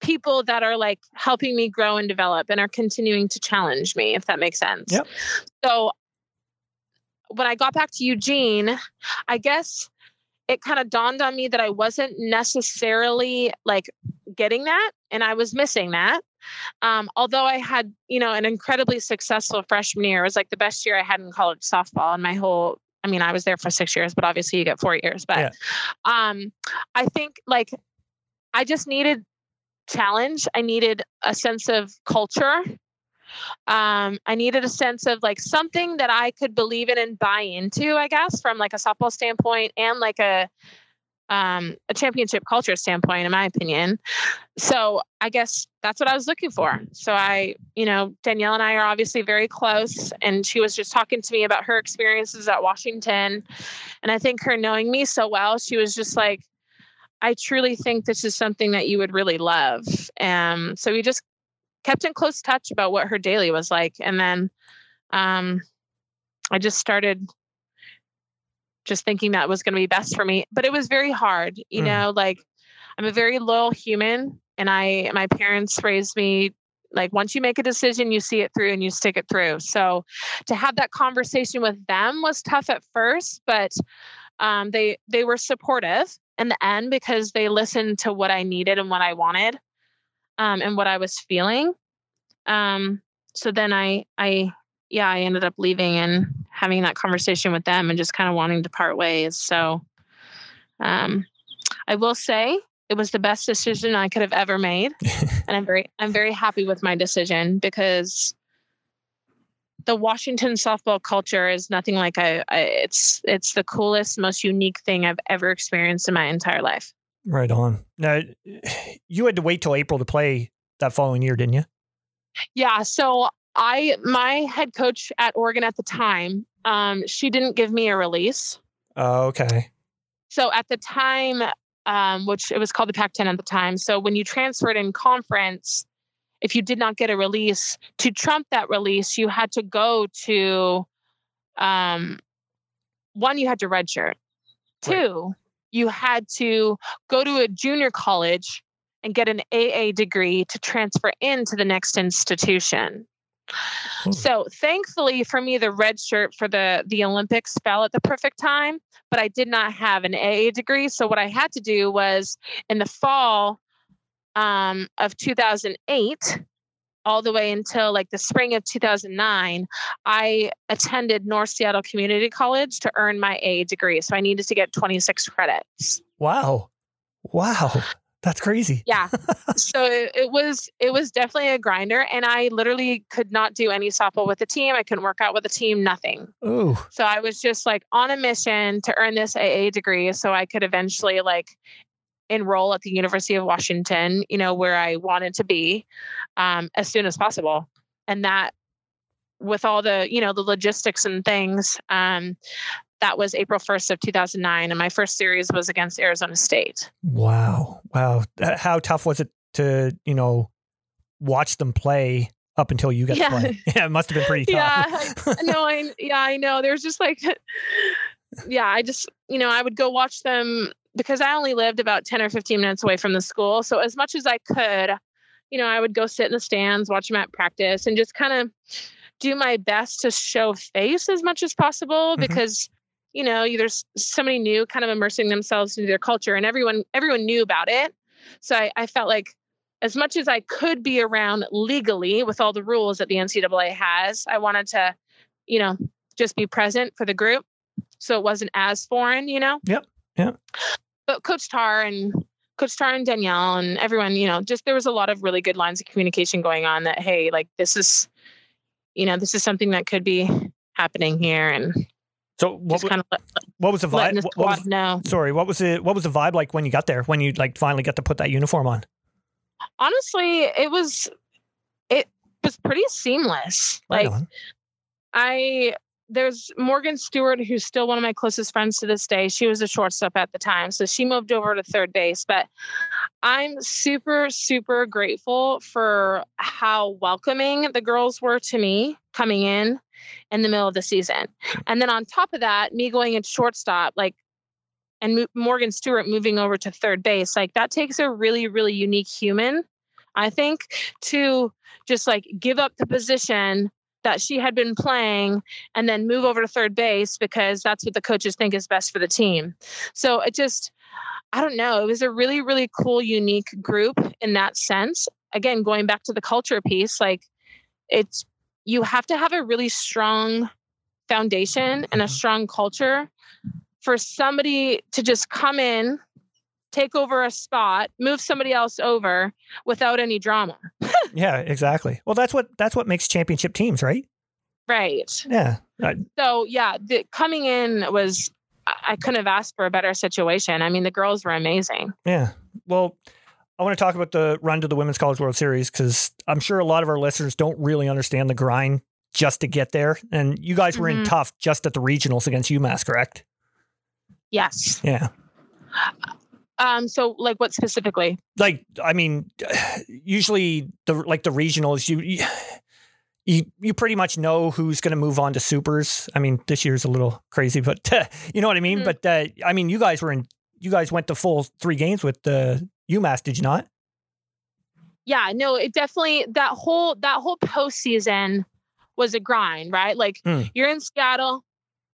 people that are like helping me grow and develop and are continuing to challenge me, if that makes sense. Yep. So when I got back to Eugene, I guess it kind of dawned on me that I wasn't necessarily like getting that and I was missing that. Um, although I had, you know, an incredibly successful freshman year, it was like the best year I had in college softball in my whole I mean, I was there for six years, but obviously you get four years. But Yeah. um, I think like I just needed challenge. I needed a sense of culture. Um, I needed a sense of like something that I could believe in and buy into, I guess, from like a softball standpoint and like a um, a championship culture standpoint, in my opinion. So I guess that's what I was looking for. So I, you know, Danielle and I are obviously very close, and she was just talking to me about her experiences at Washington. And I think her knowing me so well, she was just like, I truly think this is something that you would really love. Um, so we just kept in close touch about what her daily was like. And then um, I just started just thinking that was going to be best for me. But it was very hard, you Mm. know, like I'm a very loyal human and I my parents raised me like once you make a decision you see it through and you stick it through. So to have that conversation with them was tough at first, but um, they they were supportive in the end because they listened to what I needed and what I wanted um, and what I was feeling. Um, so then I I yeah I ended up leaving and having that conversation with them and just kind of wanting to part ways. So um, I will say it was the best decision I could have ever made, and I'm very I'm very happy with my decision because the Washington softball culture is nothing like I, I it's it's the coolest, most unique thing I've ever experienced in my entire life. Right on. Now, you had to wait till April to play that following year, didn't you? Yeah. So I, my head coach at Oregon at the time, um, she didn't give me a release. Oh, okay. So at the time, um, which it was called the Pac 10 at the time. So when you transferred in conference, if you did not get a release to trump that release, you had to go to um, one, you had to redshirt. Right. Two, you had to go to a junior college and get an AA degree to transfer into the next institution. Hmm. So thankfully for me, the red shirt for the the Olympics fell at the perfect time, but I did not have an AA degree. So what I had to do was in the fall um, of 2008, all the way until like the spring of 2009, I attended North Seattle Community College to earn my AA degree. So I needed to get 26 credits. Wow. Wow. That's crazy. Yeah. so it, it was it was definitely a grinder and I literally could not do any softball with the team. I couldn't work out with the team, nothing. Oh, So I was just like on a mission to earn this AA degree so I could eventually like enroll at the University of Washington, you know, where I wanted to be um, as soon as possible. And that with all the, you know, the logistics and things, um, that was April 1st of 2009. And my first series was against Arizona State. wow. Wow. How tough was it to, you know, watch them play up until you got Yeah. to play? Yeah, it must have been pretty tough. Yeah, no, I yeah, I know. There's just like, yeah, I just you know I would go watch them because I only lived about ten or fifteen minutes away from the school. So as much as I could, you know, I would go sit in the stands, watch them at practice, and just kind of do my best to show face as much as possible Mhm. because you know there's somebody new kind of immersing themselves into their culture and everyone everyone knew about it so I, I felt like as much as i could be around legally with all the rules that the ncaa has i wanted to you know just be present for the group so it wasn't as foreign you know Yep, yep. but coach Tarr and coach Tarr and danielle and everyone you know just there was a lot of really good lines of communication going on that hey like this is you know this is something that could be happening here and So what, just kind of let, what was the vibe? the What, was, know sorry, what was it? What was the vibe like when you got there? When you like finally got to put that uniform on? honestly it was it was pretty seamless Right like on. i there's Morgan Stewart, who's still one of my closest friends to this day. She was a shortstop at the time. So she moved over to third base. But I'm super, super grateful for how welcoming the girls were to me coming in in the middle of the season. And then on top of that, me going into shortstop, like, and Mo- Morgan Stewart moving over to third base, like that takes a really, really unique human, I think, to just like give up the position that she had been playing and then move over to third base because that's what the coaches think is best for the team. So it just, I don't know, it was a really, really cool, unique group in that sense. Again, going back to the culture piece, like it's, you have to have a really strong foundation and a Mhm. strong culture for somebody to just come in, take over a spot, move somebody else over without any drama. Yeah, exactly. Well, that's what that's what makes championship teams, right? Right. Yeah. So yeah, the coming in was I couldn't have asked for a better situation. I mean, the girls were amazing. Yeah. Well, I want to talk about the run to the Women's College World Series because I'm sure a lot of our listeners don't really understand the grind just to get there. And you guys were in Mhm. tough just at the regionals against UMass, correct? Yes. Yeah. Um. So like, what specifically? Like, I mean, usually the like the regionals, you you you, you pretty much know who's going to move on to supers. I mean, this year's a little crazy, but you know what I mean. Mhm. But uh, I mean, you guys were in. You guys went to full three games with the UMass, did you not? Yeah. No. It definitely that whole that whole postseason was a grind, right? Like Hmm. you're in Seattle.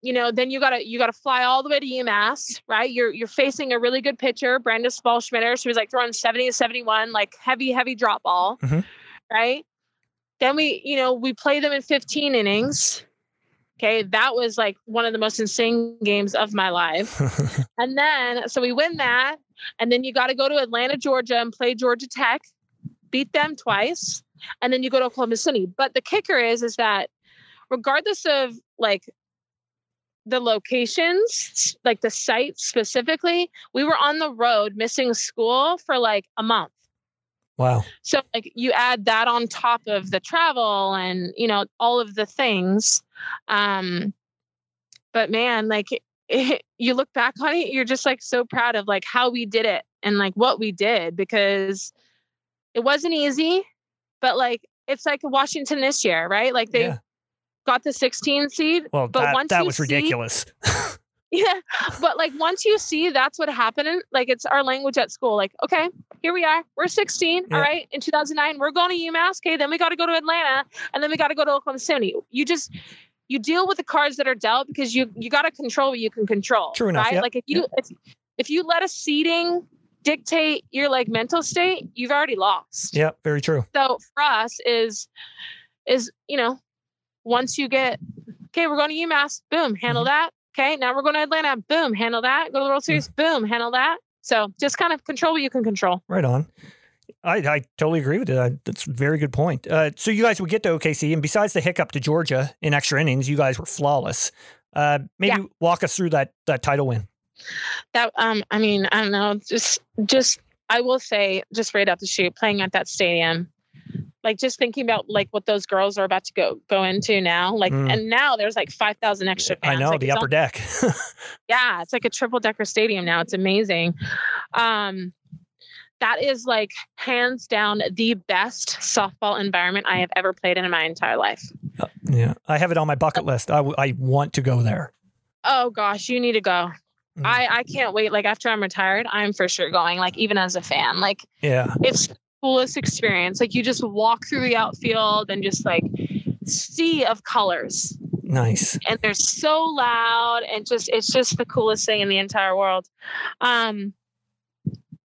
You know, then you gotta you gotta fly all the way to UMass, right? You're you're facing a really good pitcher, Brandice Balschmiter. She was like throwing 70 to 71, like heavy, heavy drop ball. Mhm. Right. Then we, you know, we play them in 15 innings. Okay. That was like one of the most insane games of my life. And then, so we win that. And then you got to go to Atlanta, Georgia and play Georgia Tech, beat them twice. And then you go to Oklahoma City. But the kicker is, is that regardless of like the locations, like the sites specifically, we were on the road missing school for like a month. wow. So like you add that on top of the travel and you know all of the things. Um but man, like it, you look back on it, you're just like so proud of like how we did it and like what we did because it wasn't easy, but like it's like Washington this year, right? Like they yeah. Got the 16 seed, Well, but that, once that was see- ridiculous. yeah. But like once you see that's what happened, like it's our language at school. Like, okay, here we are. We're 16. Yeah. All right. In 2009, we're going to UMass. Okay. Then we got to go to Atlanta and then we got to go to Oklahoma City. You just, you deal with the cards that are dealt because you, you got to control what you can control. True enough, Right. yep, Like if you, if, if you let a seating dictate your like mental state, you've already lost. yeah, very true. So for us is, is, you know, once you get, okay, we're going to UMass, boom, handle Mhm. that. Okay, now we're going to Atlanta, boom, handle that. Go to the World Series, boom, handle that. So just kind of control what you can control. Right on. I, I totally agree with it. I, that's a very good point. Uh, so you guys would get to OKC, and besides the hiccup to Georgia in extra innings, you guys were flawless. Uh, maybe Yeah. walk us through that that title win. That um, I mean, I don't know, just just I will say, just right out the shoot, playing at that stadium, like just thinking about like what those girls are about to go go into now, like, Mm. and now there's like five thousand extra. I know like, the upper al- deck. yeah, it's like a triple decker stadium now. It's amazing. Um, that is like hands down the best softball environment I have ever played in my entire life. yeah, I have it on my bucket list. I, w- I want to go there. Oh gosh, you need to go. Mm. I I can't wait. Like after I'm retired, I'm for sure going. Like even as a fan, like Yeah, it's coolest experience. Like you just walk through the outfield and just like sea of colors, nice. and they're so loud and just it's just the coolest thing in the entire world. Um,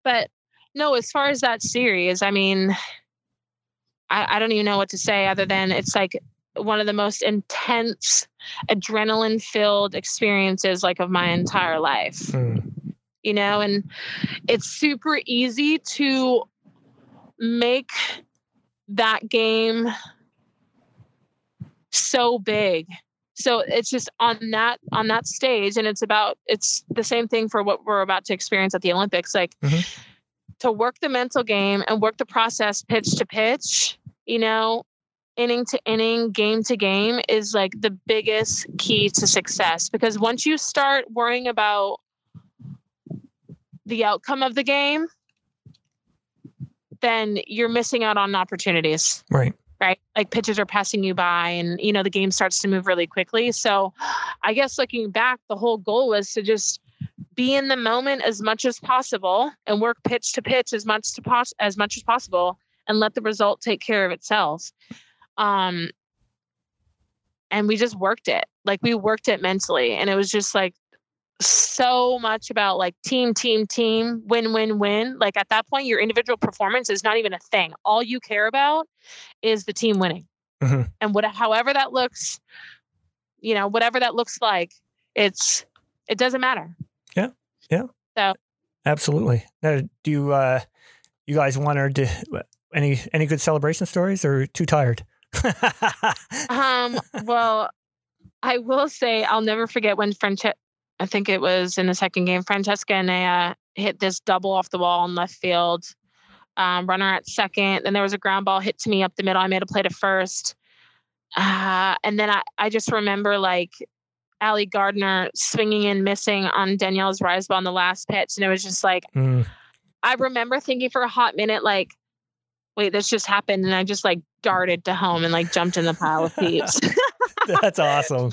but no, as far as that series, I mean, I, I don't even know what to say other than it's like one of the most intense adrenaline filled experiences like of my entire life Mm. you know and it's super easy to make that game so big so it's just on that on that stage and it's about it's the same thing for what we're about to experience at the olympics like Mhm. to work the mental game and work the process pitch to pitch you know inning to inning, game to game is like the biggest key to success because once you start worrying about the outcome of the game, then you're missing out on opportunities Right. right? Like pitches are passing you by and you know the game starts to move really quickly. So I guess looking back, the whole goal was to just be in the moment as much as possible and work pitch to pitch as much to pos- as much as possible and let the result take care of itself. Um and we just worked it. Like we worked it mentally and it was just like so much about like team team team win win win like at that point your individual performance is not even a thing all you care about is the team winning Mhm. and what however that looks you know whatever that looks like it's it doesn't matter Yeah. Yeah. So Absolutely. Now, do you uh, you guys want her to any any good celebration stories or too tired? um well i will say i'll never forget when Franche- i think it was in the second game francesca and uh, hit this double off the wall in left field um, runner at second then there was a ground ball hit to me up the middle i made a play to first uh, and then I, I just remember like Ali Gardiner swinging and missing on Danielle's rise ball on the last pitch. And it was just like, Mm, I remember thinking for a hot minute, like, wait, this just happened. And I just like darted to home and like jumped in the pile of peeps. that's awesome.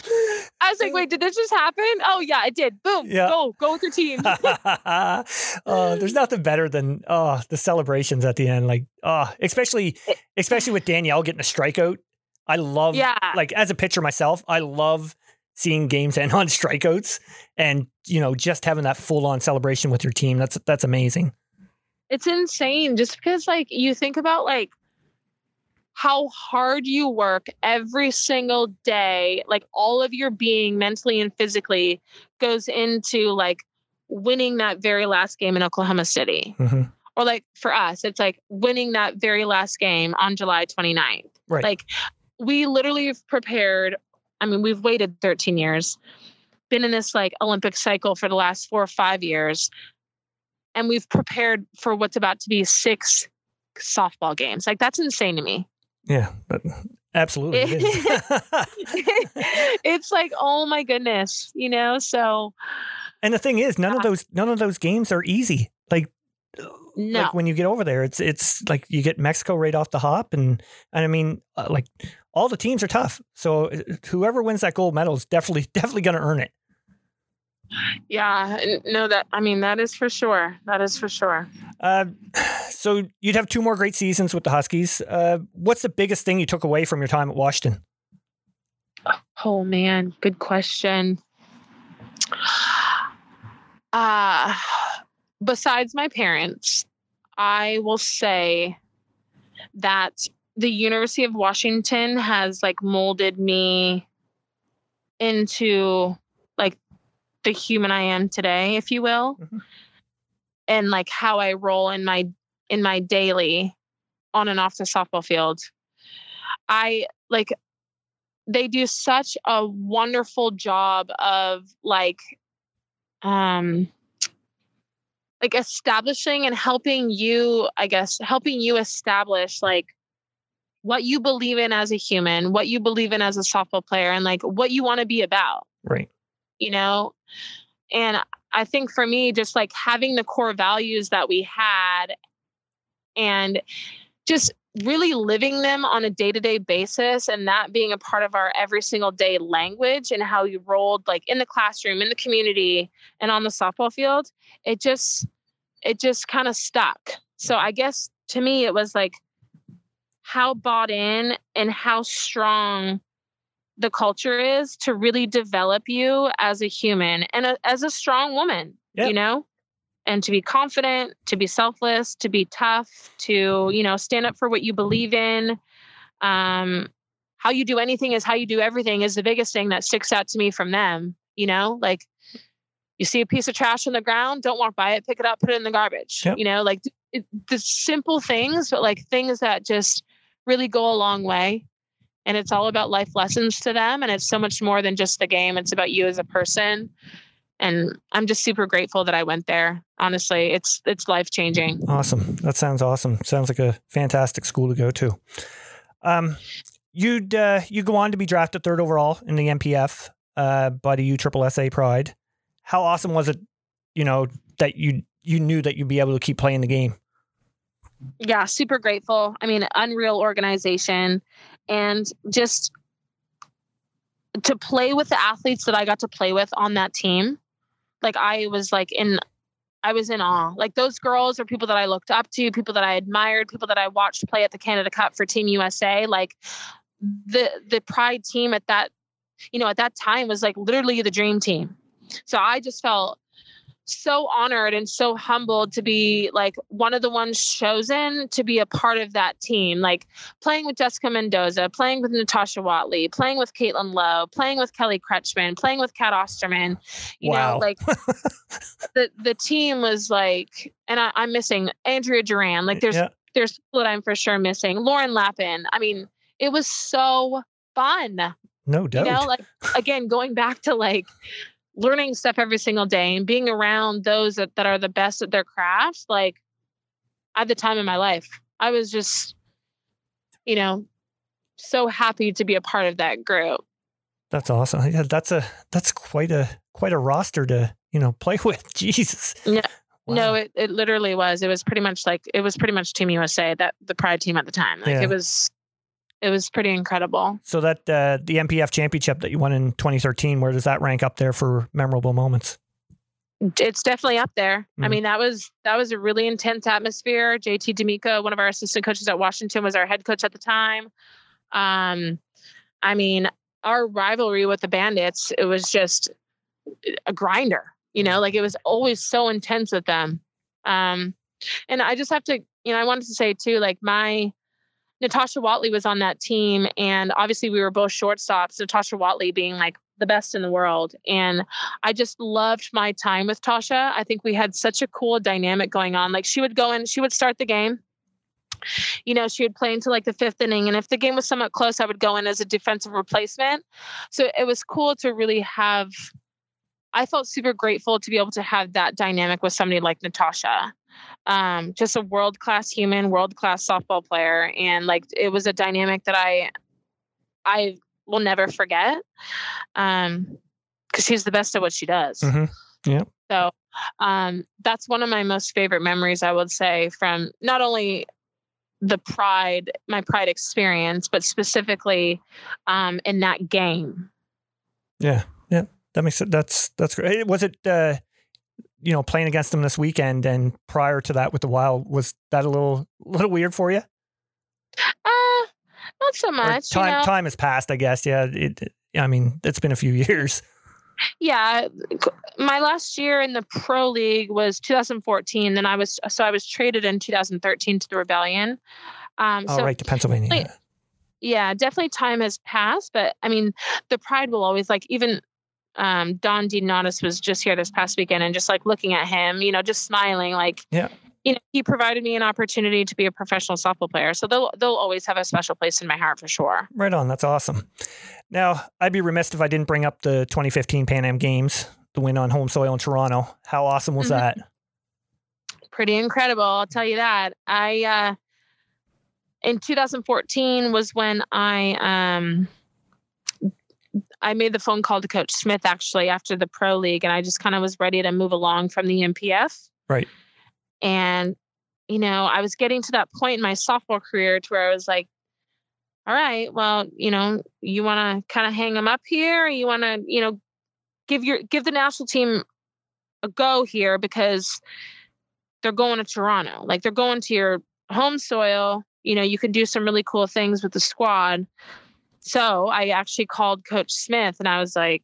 I was like, wait, did this just happen? Oh, yeah, it did. Boom. Yeah. Go, go with your team. uh, there's nothing better than oh the celebrations at the end, like oh especially especially with Danielle getting a strikeout. I love Yeah. like as a pitcher myself, I love seeing games end on strikeouts and you know just having that full on celebration with your team. That's that's amazing. it's insane just because like you think about like how hard you work every single day like all of your being mentally and physically goes into like winning that very last game in oklahoma city Mhm. or like for us it's like winning that very last game on july 29th Right. like we literally have prepared i mean we've waited 13 years been in this like olympic cycle for the last four or five years and we've prepared for what's about to be six softball games like that's insane to me Yeah, but absolutely. it it's like oh my goodness you know so and the thing is, none of those none of those games are easy. Like no like when you get over there, it's it's like you get Mexico right off the hop, and and I mean, uh, like all the teams are tough. So uh, whoever wins that gold medal is definitely definitely going to earn it. Yeah no that i mean that is for sure that is for sure Uh, so you'd have two more great seasons with the Huskies. Uh, what's the biggest thing you took away from your time at Washington? Oh man, good question. Uh besides my parents, I will say that the University of Washington has like molded me into the human I am today, if you will. Mhm. And like how I roll in my in my daily on and off the softball field. I like they do such a wonderful job of like um like establishing and helping you i guess helping you establish like what you believe in as a human what you believe in as a softball player and like what you want to be about Right. You know? And i think for me just like having the core values that we had and just really living them on a day-to-day basis and that being a part of our every single day language and how you rolled like in the classroom in the community and on the softball field it just it just kind of stuck. So i guess to me it was like how bought in and how strong the culture is to really develop you as a human and a, as a strong woman Yeah. you know? And to be confident to be selfless to be tough to you know stand up for what you believe in. Um how you do anything is how you do everything is the biggest thing that sticks out to me from them you know? Like you see a piece of trash on the ground don't walk by it pick it up put it in the garbage Yep. you know? Like it, the simple things but like things that just really go a long way and it's all about life lessons to them and it's so much more than just the game it's about you as a person and i'm just super grateful that i went there honestly it's it's life changing Awesome. That sounds awesome. Sounds like a fantastic school to go to. Um, you'd uh, you go on to be drafted third overall in the NPF uh, by the USSSA Pride. How awesome was it? You know that you you knew that you'd be able to keep playing the game. yeah super grateful i mean unreal organization and just to play with the athletes that i got to play with on that team like i was like in i was in awe. Like those girls are people that i looked up to people that i admired people that i watched play at the canada cup for team usa like the the pride team at that you know at that time was like literally the dream team. So i just felt so honored and so humbled to be like one of the ones chosen to be a part of that team. Like playing with Jessica Mendoza, playing with Natasha Watley, playing with Caitlin Lowe, playing with Kelly Kretschmann, playing with Cat Osterman. You Wow. know, like the the team was like, and I, I'm missing Andrea Duran. Like there's yeah, there's people that I'm for sure missing. Lauren Lappin. I mean, it was so fun no doubt. you know like again going back to like learning stuff every single day and being around those that, that are the best at their craft like at the time of my life i was just you know so happy to be a part of that group that's awesome. Yeah, that's a that's quite a quite a roster to you know play with. Jesus. Yeah. Wow. no it, it literally was it was pretty much like it was pretty much team usa that the pride team at the time like Yeah. it was it was pretty incredible So that uh, the NPF championship that you won in 2013, where does that rank up there for memorable moments? it's definitely up there. I Mhm. mean, that was that was a really intense atmosphere. JT D'Amico, one of our assistant coaches at Washington, was our head coach at the time. Um, I mean, our rivalry with the Bandits, it was just a grinder. You know, like it was always so intense with them. Um, and I just have to, you know, I wanted to say too, like my Natasha Watley was on that team, and obviously we were both shortstops. Natasha Watley being like the best in the world, and I just loved my time with Tasha. I think we had such a cool dynamic going on. Like she would go in, she would start the game. You know, she would play into like the fifth inning. And if the game was somewhat close, I would go in as a defensive replacement. So it was cool to really have, I felt super grateful to be able to have that dynamic with somebody like Natasha. Um, just a world class human, world class softball player. And like it was a dynamic that I I will never forget. Um, because she's the best at what she does. Mm-hmm. Yeah. So um, that's one of my most favorite memories, I would say, from not only the pride, my pride experience, but specifically um, in that game. Yeah, yeah, that makes it. That's that's great. Was it, uh, you know, playing against them this weekend and prior to that with the Wild? Was that a little little weird for you? Uh, not so Or much. you time know? time has passed, I guess. Yeah, it. I mean, it's been a few years. yeah my last year in the pro league was 2014 then i was so i was traded in 2013 to the rebellion um All so right, to Pennsylvania. Wait. yeah definitely time has passed but i mean the pride will always like even um don DeDonatis was just here this past weekend and just like looking at him you know just smiling like Yeah. you know he provided me an opportunity to be a professional softball player so they'll they'll always have a special place in my heart for sure Right on. That's awesome. Now, I'd be remiss if I didn't bring up the 2015 Pan Am Games, the win on home soil in Toronto. How awesome was Mhm. that? pretty incredible i'll tell you that i uh in 2014 was when i um i made the phone call to coach smith actually after the pro league and i just kind of was ready to move along from the npf Right. and you know i was getting to that point in my softball career to where i was like all right well you know you want to kind of hang them up here you want to you know give your give the national team a go here because they're going to Toronto. Like they're going to your home soil. You know, you can do some really cool things with the squad. So I actually called Coach Smith and I was like,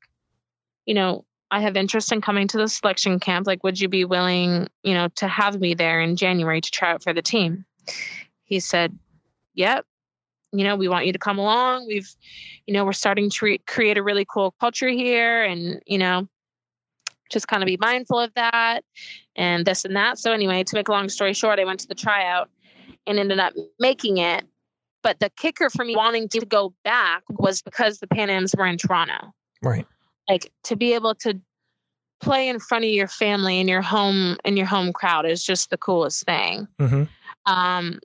you know, I have interest in coming to the selection camp. Like, would you be willing, you know, to have me there in January to try out for the team? He said, Yep. You know, we want you to come along. We've, you know, we're starting to re- create a really cool culture here and, you know, just kind of be mindful of that and this and that. So anyway, to make a long story short, I went to the tryout and ended up making it. But the kicker for me wanting to go back was because the Pan Ams were in Toronto. Right. Like to be able to play in front of your family and your home and your home crowd is just the coolest thing. hmm Um,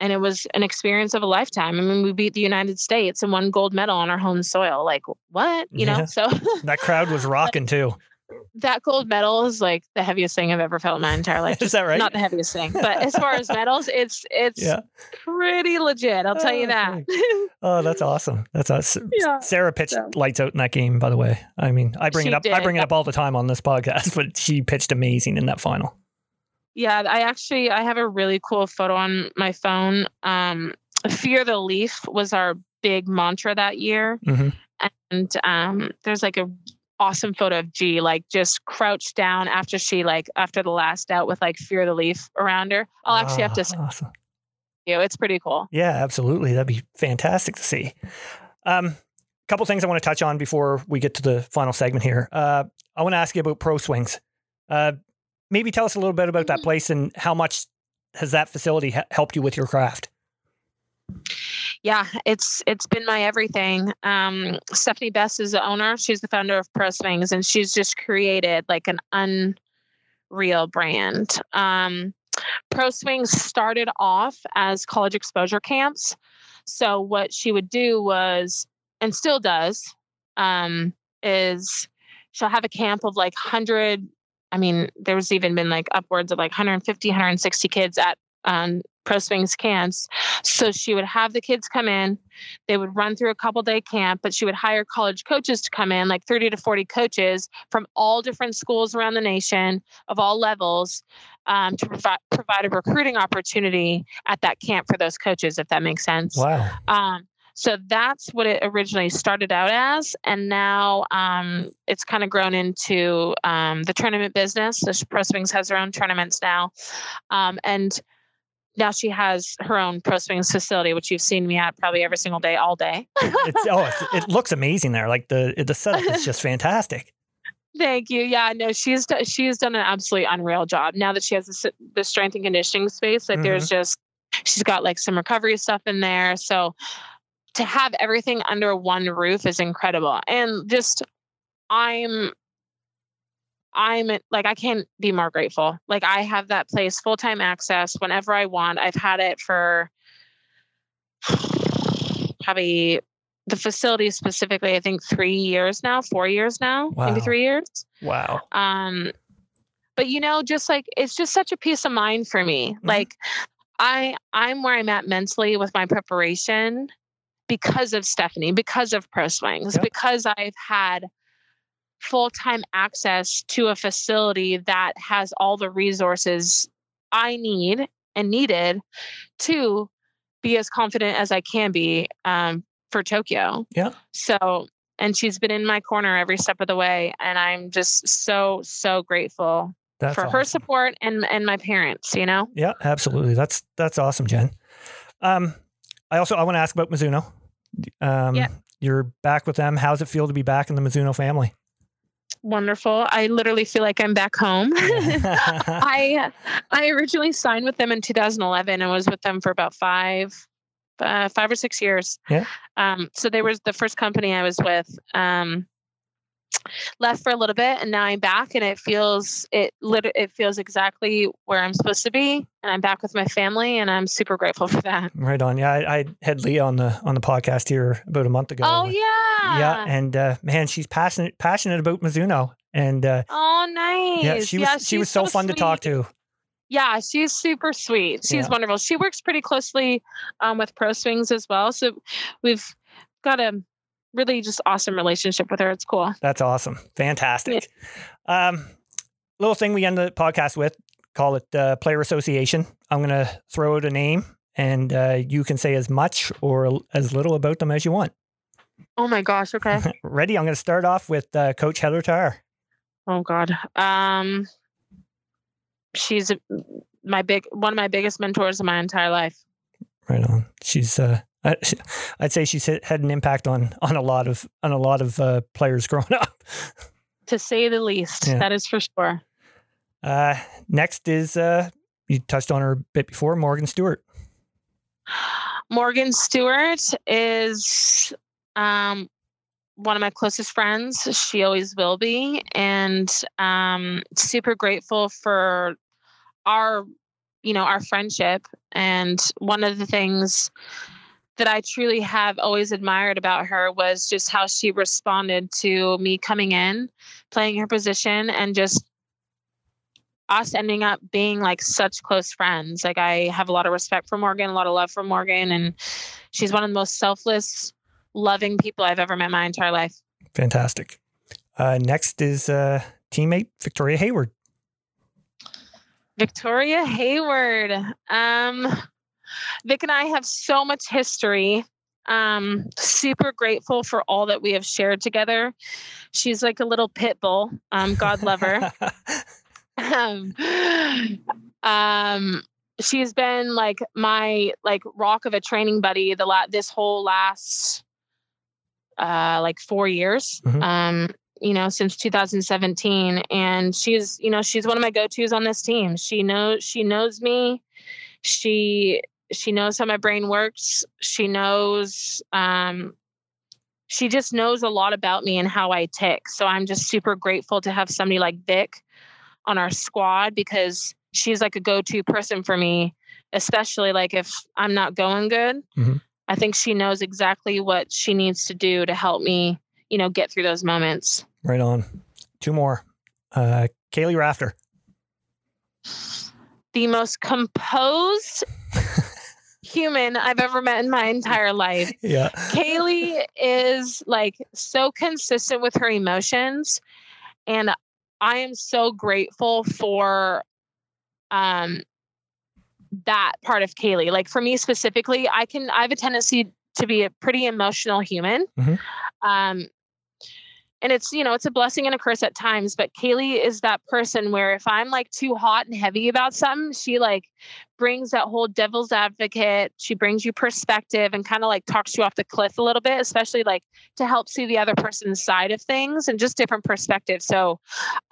and it was an experience of a lifetime. I mean, we beat the United States and won gold medal on our home soil. Like what? You Yeah. know, so That crowd was rocking too. That gold medal is like the heaviest thing I've ever felt in my entire life. Is that right? Not the heaviest thing, but as far as medals, it's it's Yeah. pretty legit. I'll tell Oh, you that. Oh, that's awesome. That's awesome. Yeah, Sara pitched so. lights out in that game, by the way. I mean, I bring She it up. I bring it up all the time on this podcast, but she pitched amazing in that final. Yeah, I actually I have a really cool photo on my phone. Um, Fear the Leaf was our big mantra that year, Mhm. and um, there's like a awesome photo of G like just crouched down after she like after the last out with like Fear of the Leaf around her. I'll actually have to Ah, Awesome. you. It's pretty cool. Yeah, absolutely. That'd be fantastic to see. Um, a couple things I want to touch on before we get to the final segment here. Uh, I want to ask you about Pro Swings. Uh, maybe tell us a little bit about that place and how much has that facility ha- helped you with your craft? Yeah, it's it's been my everything. Um, Stephanie Best is the owner. She's the founder of Pro Swings, and she's just created like an unreal brand. Um, Pro Swings started off as college exposure camps. So what she would do was, and still does, um, is she'll have a camp of like hundred. I mean, there's even been like upwards of like 150, 160 kids at um, Pro Swings camps. So she would have the kids come in, they would run through a couple day camp, but she would hire college coaches to come in, like 30 to 40 coaches from all different schools around the nation of all levels um, to provide, provide a recruiting opportunity at that camp for those coaches, if that makes sense. Wow. Um, so that's what it originally started out as, and now um, it's kind of grown into um, the tournament business. So Pro Swings has their own tournaments now, um, and now she has her own Pro Swings facility, which you've seen me at probably every single day, all day. It's, oh, it's, it looks amazing there. Like the the setup is just fantastic. Thank you. Yeah, no, she's she's done an absolutely unreal job. Now that she has the, the strength and conditioning space, like there's mm-hmm. just she's got like some recovery stuff in there. So to have everything under one roof is incredible. And just I'm I'm like I can't be more grateful. Like I have that place full time access whenever I want. I've had it for probably the facility specifically. I think three years now, four years now, Wow. maybe three years. Wow. Um, but you know, just like it's just such a peace of mind for me. Like I I'm where I'm at mentally with my preparation because of Stephanie, because of Pro Swings, Yeah. because I've had full-time access to a facility that has all the resources I need and needed to be as confident as I can be um, for Tokyo. Yeah. So, and she's been in my corner every step of the way, and I'm just so so grateful That's for her support and and my parents. You know. Yeah, absolutely. That's that's awesome, Jenn. Um, I also I want to ask about Mizuno. Um, Yeah. You're back with them. How's it feel to be back in the Mizuno family? Wonderful. I literally feel like I'm back home. I I originally signed with them in 2011 and was with them for about five, uh, five or six years. Yeah. Um. So they were the first company I was with. Um. Left for a little bit, and now I'm back, and it feels it. Lit- it feels exactly where I'm supposed to be, and I'm back with my family, and I'm super grateful for that. right on. Yeah, I, I had Leah on the on the podcast here about a month ago. Oh yeah. Yeah, and uh, man, she's passionate passionate about Mizuno, and uh, Oh, nice. yeah, she was she was she's so, fun to talk to. Yeah, she's super sweet. She's Yeah. wonderful. She works pretty closely um, with Pro Swings as well. So we've got a really just awesome relationship with her. It's cool. That's awesome, fantastic. Um, little thing we end the podcast with, call it uh, player association. I'm gonna throw out a name, and uh, you can say as much or as little about them as you want. Oh my gosh. Okay. Ready? I'm going to start off with uh, Coach Heather Tarr. oh God. Um, she's my big one of my biggest mentors in my entire life. Right on. She's. Uh, I- I'd say she's hit, had an impact on on a lot of on a lot of uh, players growing up. To say the least, Yeah. that is for sure. Uh, next is uh, you touched on her a bit before, Morgan Stewart. Morgan Stewart is um, one of my closest friends. She always will be. And um, super grateful for our you know, our friendship. And one of the things that I truly have always admired about her was just how she responded to me coming in, playing her position, and just us ending up being like such close friends. Like I have a lot of respect for Morgan, a lot of love for Morgan, and she's one of the most selfless, loving people I've ever met my entire life. Fantastic. Uh, next is uh, teammate Victoria Hayward. Victoria Hayward. Um, Vic and I have so much history. Um, super grateful for all that we have shared together. She's like a little pit bull. Um, God love her. um, um, she's been like my like rock of a training buddy the la- this whole last uh like four years. Mhm. Um, you know, since 2017. And she's, you know, she's one of my go-tos on this team. She knows she knows me. She she knows how my brain works. She knows um she just knows a lot about me and how I tick. So I'm just super grateful to have somebody like Vic on our squad because she's like a go-to person for me, especially like if I'm not going good. Mhm. I think she knows exactly what she needs to do to help me, you know, get through those moments. right on. Two more. Uh, Kaleigh Rafter. The most composed human I've ever met in my entire life. Yeah. Kaleigh is like so consistent with her emotions and I am so grateful for um that part of Kaleigh. Like for me specifically, I can I have a tendency to be a pretty emotional human. Mhm. Um and it's you know it's a blessing and a curse at times but Kaleigh is that person where if i'm like too hot and heavy about something she like brings that whole devil's advocate she brings you perspective and kind of like talks you off the cliff a little bit especially like to help see the other person's side of things and just different perspectives so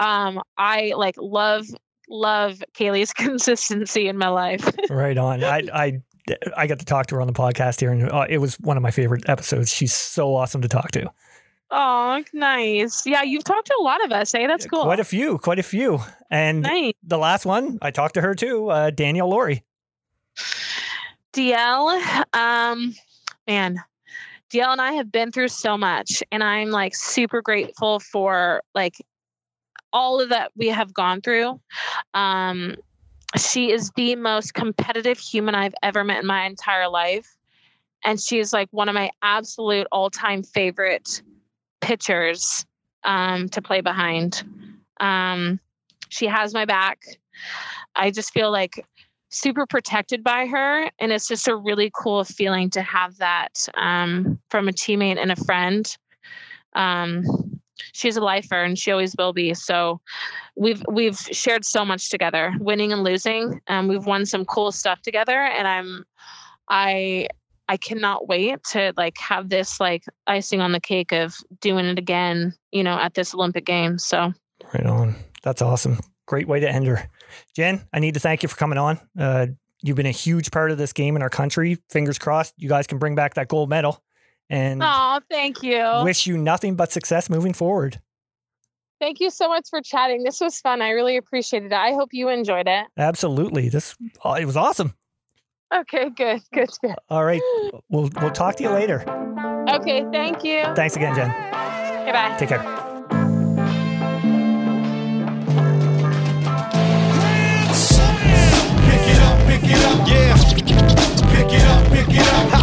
um i like love love Kaleigh's consistency in my life Right on. I, I, I got to talk to her on the podcast here, and uh, it was one of my favorite episodes. She's so awesome to talk to. Oh nice yeah you've talked to a lot of us eh that's cool Quite a few, quite a few. And nice the last one, I talked to her too, uh, Danielle Lawrie. DL, um, man, DL and I have been through so much, and I'm like super grateful for like all of that we have gone through. Um, she is the most competitive human I've ever met in my entire life, and she is like one of my absolute all-time favorite pitchers um, to play behind. Um, she has my back. I just feel like super protected by her and it's just a really cool feeling to have that um, from a teammate and a friend um, she's a lifer and she always will be so we've we've shared so much together winning and losing um, we've won some cool stuff together and i'm i i cannot wait to like have this like icing on the cake of doing it again you know at this olympic games so Right on. That's awesome. Great way to end her. Jenn, I need to thank you for coming on. Uh, you've been a huge part of this game in our country. Fingers crossed you guys can bring back that gold medal and oh thank you wish you nothing but success moving forward. Thank you so much for chatting. This was fun. I really appreciated it. I hope you enjoyed it. Absolutely. This oh, it was awesome. Okay, good, good, good. All right. We'll we'll talk to you later. Okay, thank you. Thanks again, Jenn. Goodbye. Take care. Pick it up, pick it up, yeah. Pick it up, pick it up.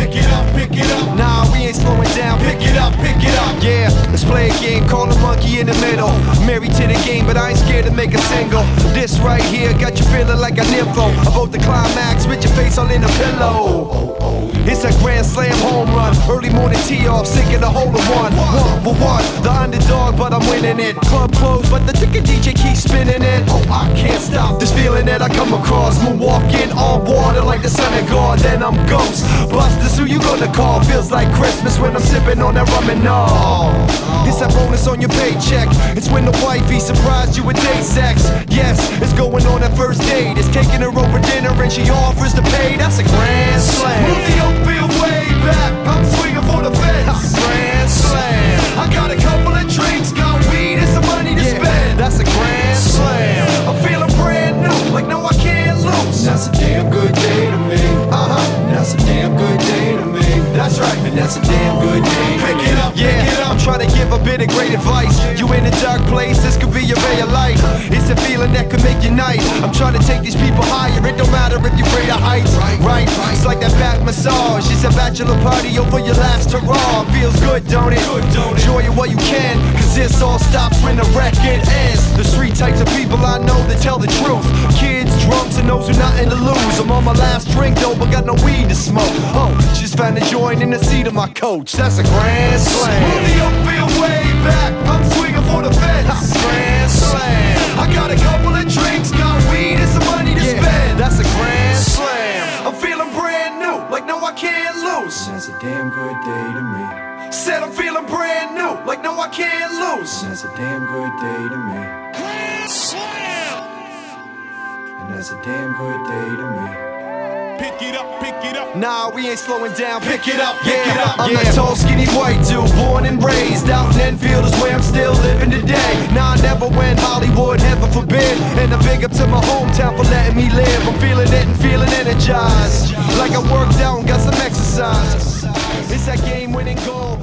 Pick it up, pick it up. Nah, we ain't slowing down. Pick it up, pick it up. Yeah, let's play a game. Call a monkey in the middle. Married to the game, but I ain't scared to make a single. This right here got you feeling like a nympho. About the climax with your face all in a pillow. It's a grand slam home. Early morning tee off, sinking the hole in one. One for one, the underdog, but I'm winning it. Club closed, but the ticket DJ keeps spinning it. Oh, I can't stop this feeling that I come across. Moonwalking on water like the sun of God. Then I'm ghost. Busters, who you gonna call? Feels like Christmas when I'm sipping on that rum and all. It's that bonus on your paycheck. It's when the wifey surprised you with day sex. Yes, it's going on that first date. It's taking her over dinner and she offers to pay. That's a grand slam. Move the Oakville way back. I'm swinging for the fence. grand slam. I got a couple of drinks, got weed and some money to yeah, spend. That's a grand slam. I'm feeling brand new, like no, I can't lose. That's a damn good day to me. Uh huh. That's a damn good day. That's right, and that's a damn good day. Pick it up, yeah. Pick it up. I'm trying to give a bit of great advice. You in a dark place, this could be your ray of light. It's a feeling that could make you nice. I'm trying to take these people higher. It don't matter if you're greater heights, right? right. It's like that back massage. It's a bachelor party over your last hurrah. Feels good, don't it? Good, don't it? Enjoy it while you can, cause this all stops when the record ends. The three types of people I know that tell the truth. Kids, drunks, and those who nothing to lose. I'm on my last drink though, but got no weed to smoke. Oh, just found a joint in the seat of my coach. That's a grand slam. Move the upfield way back. I'm swinging for the fence. Grand slam. I got a couple of drinks, got weed and some money to Yeah, spend. that's a grand slam. I'm feeling brand new, like no I can't lose. That's a damn good day to me. Said I'm feeling brand new, like no I can't lose. That's a damn good day to me. Grand slam. And that's a damn good day to me. Pick it up, pick it up. Nah, we ain't slowing down. Pick it up, pick yeah. it up, I'm yeah. that tall, skinny white dude, born and raised out in Enfield is where I'm still living today. Nah, I never went Hollywood, heaven forbid. And a big up to my hometown for letting me live. I'm feeling it and feeling energized, like I worked out and got some exercise. It's that game winning goal.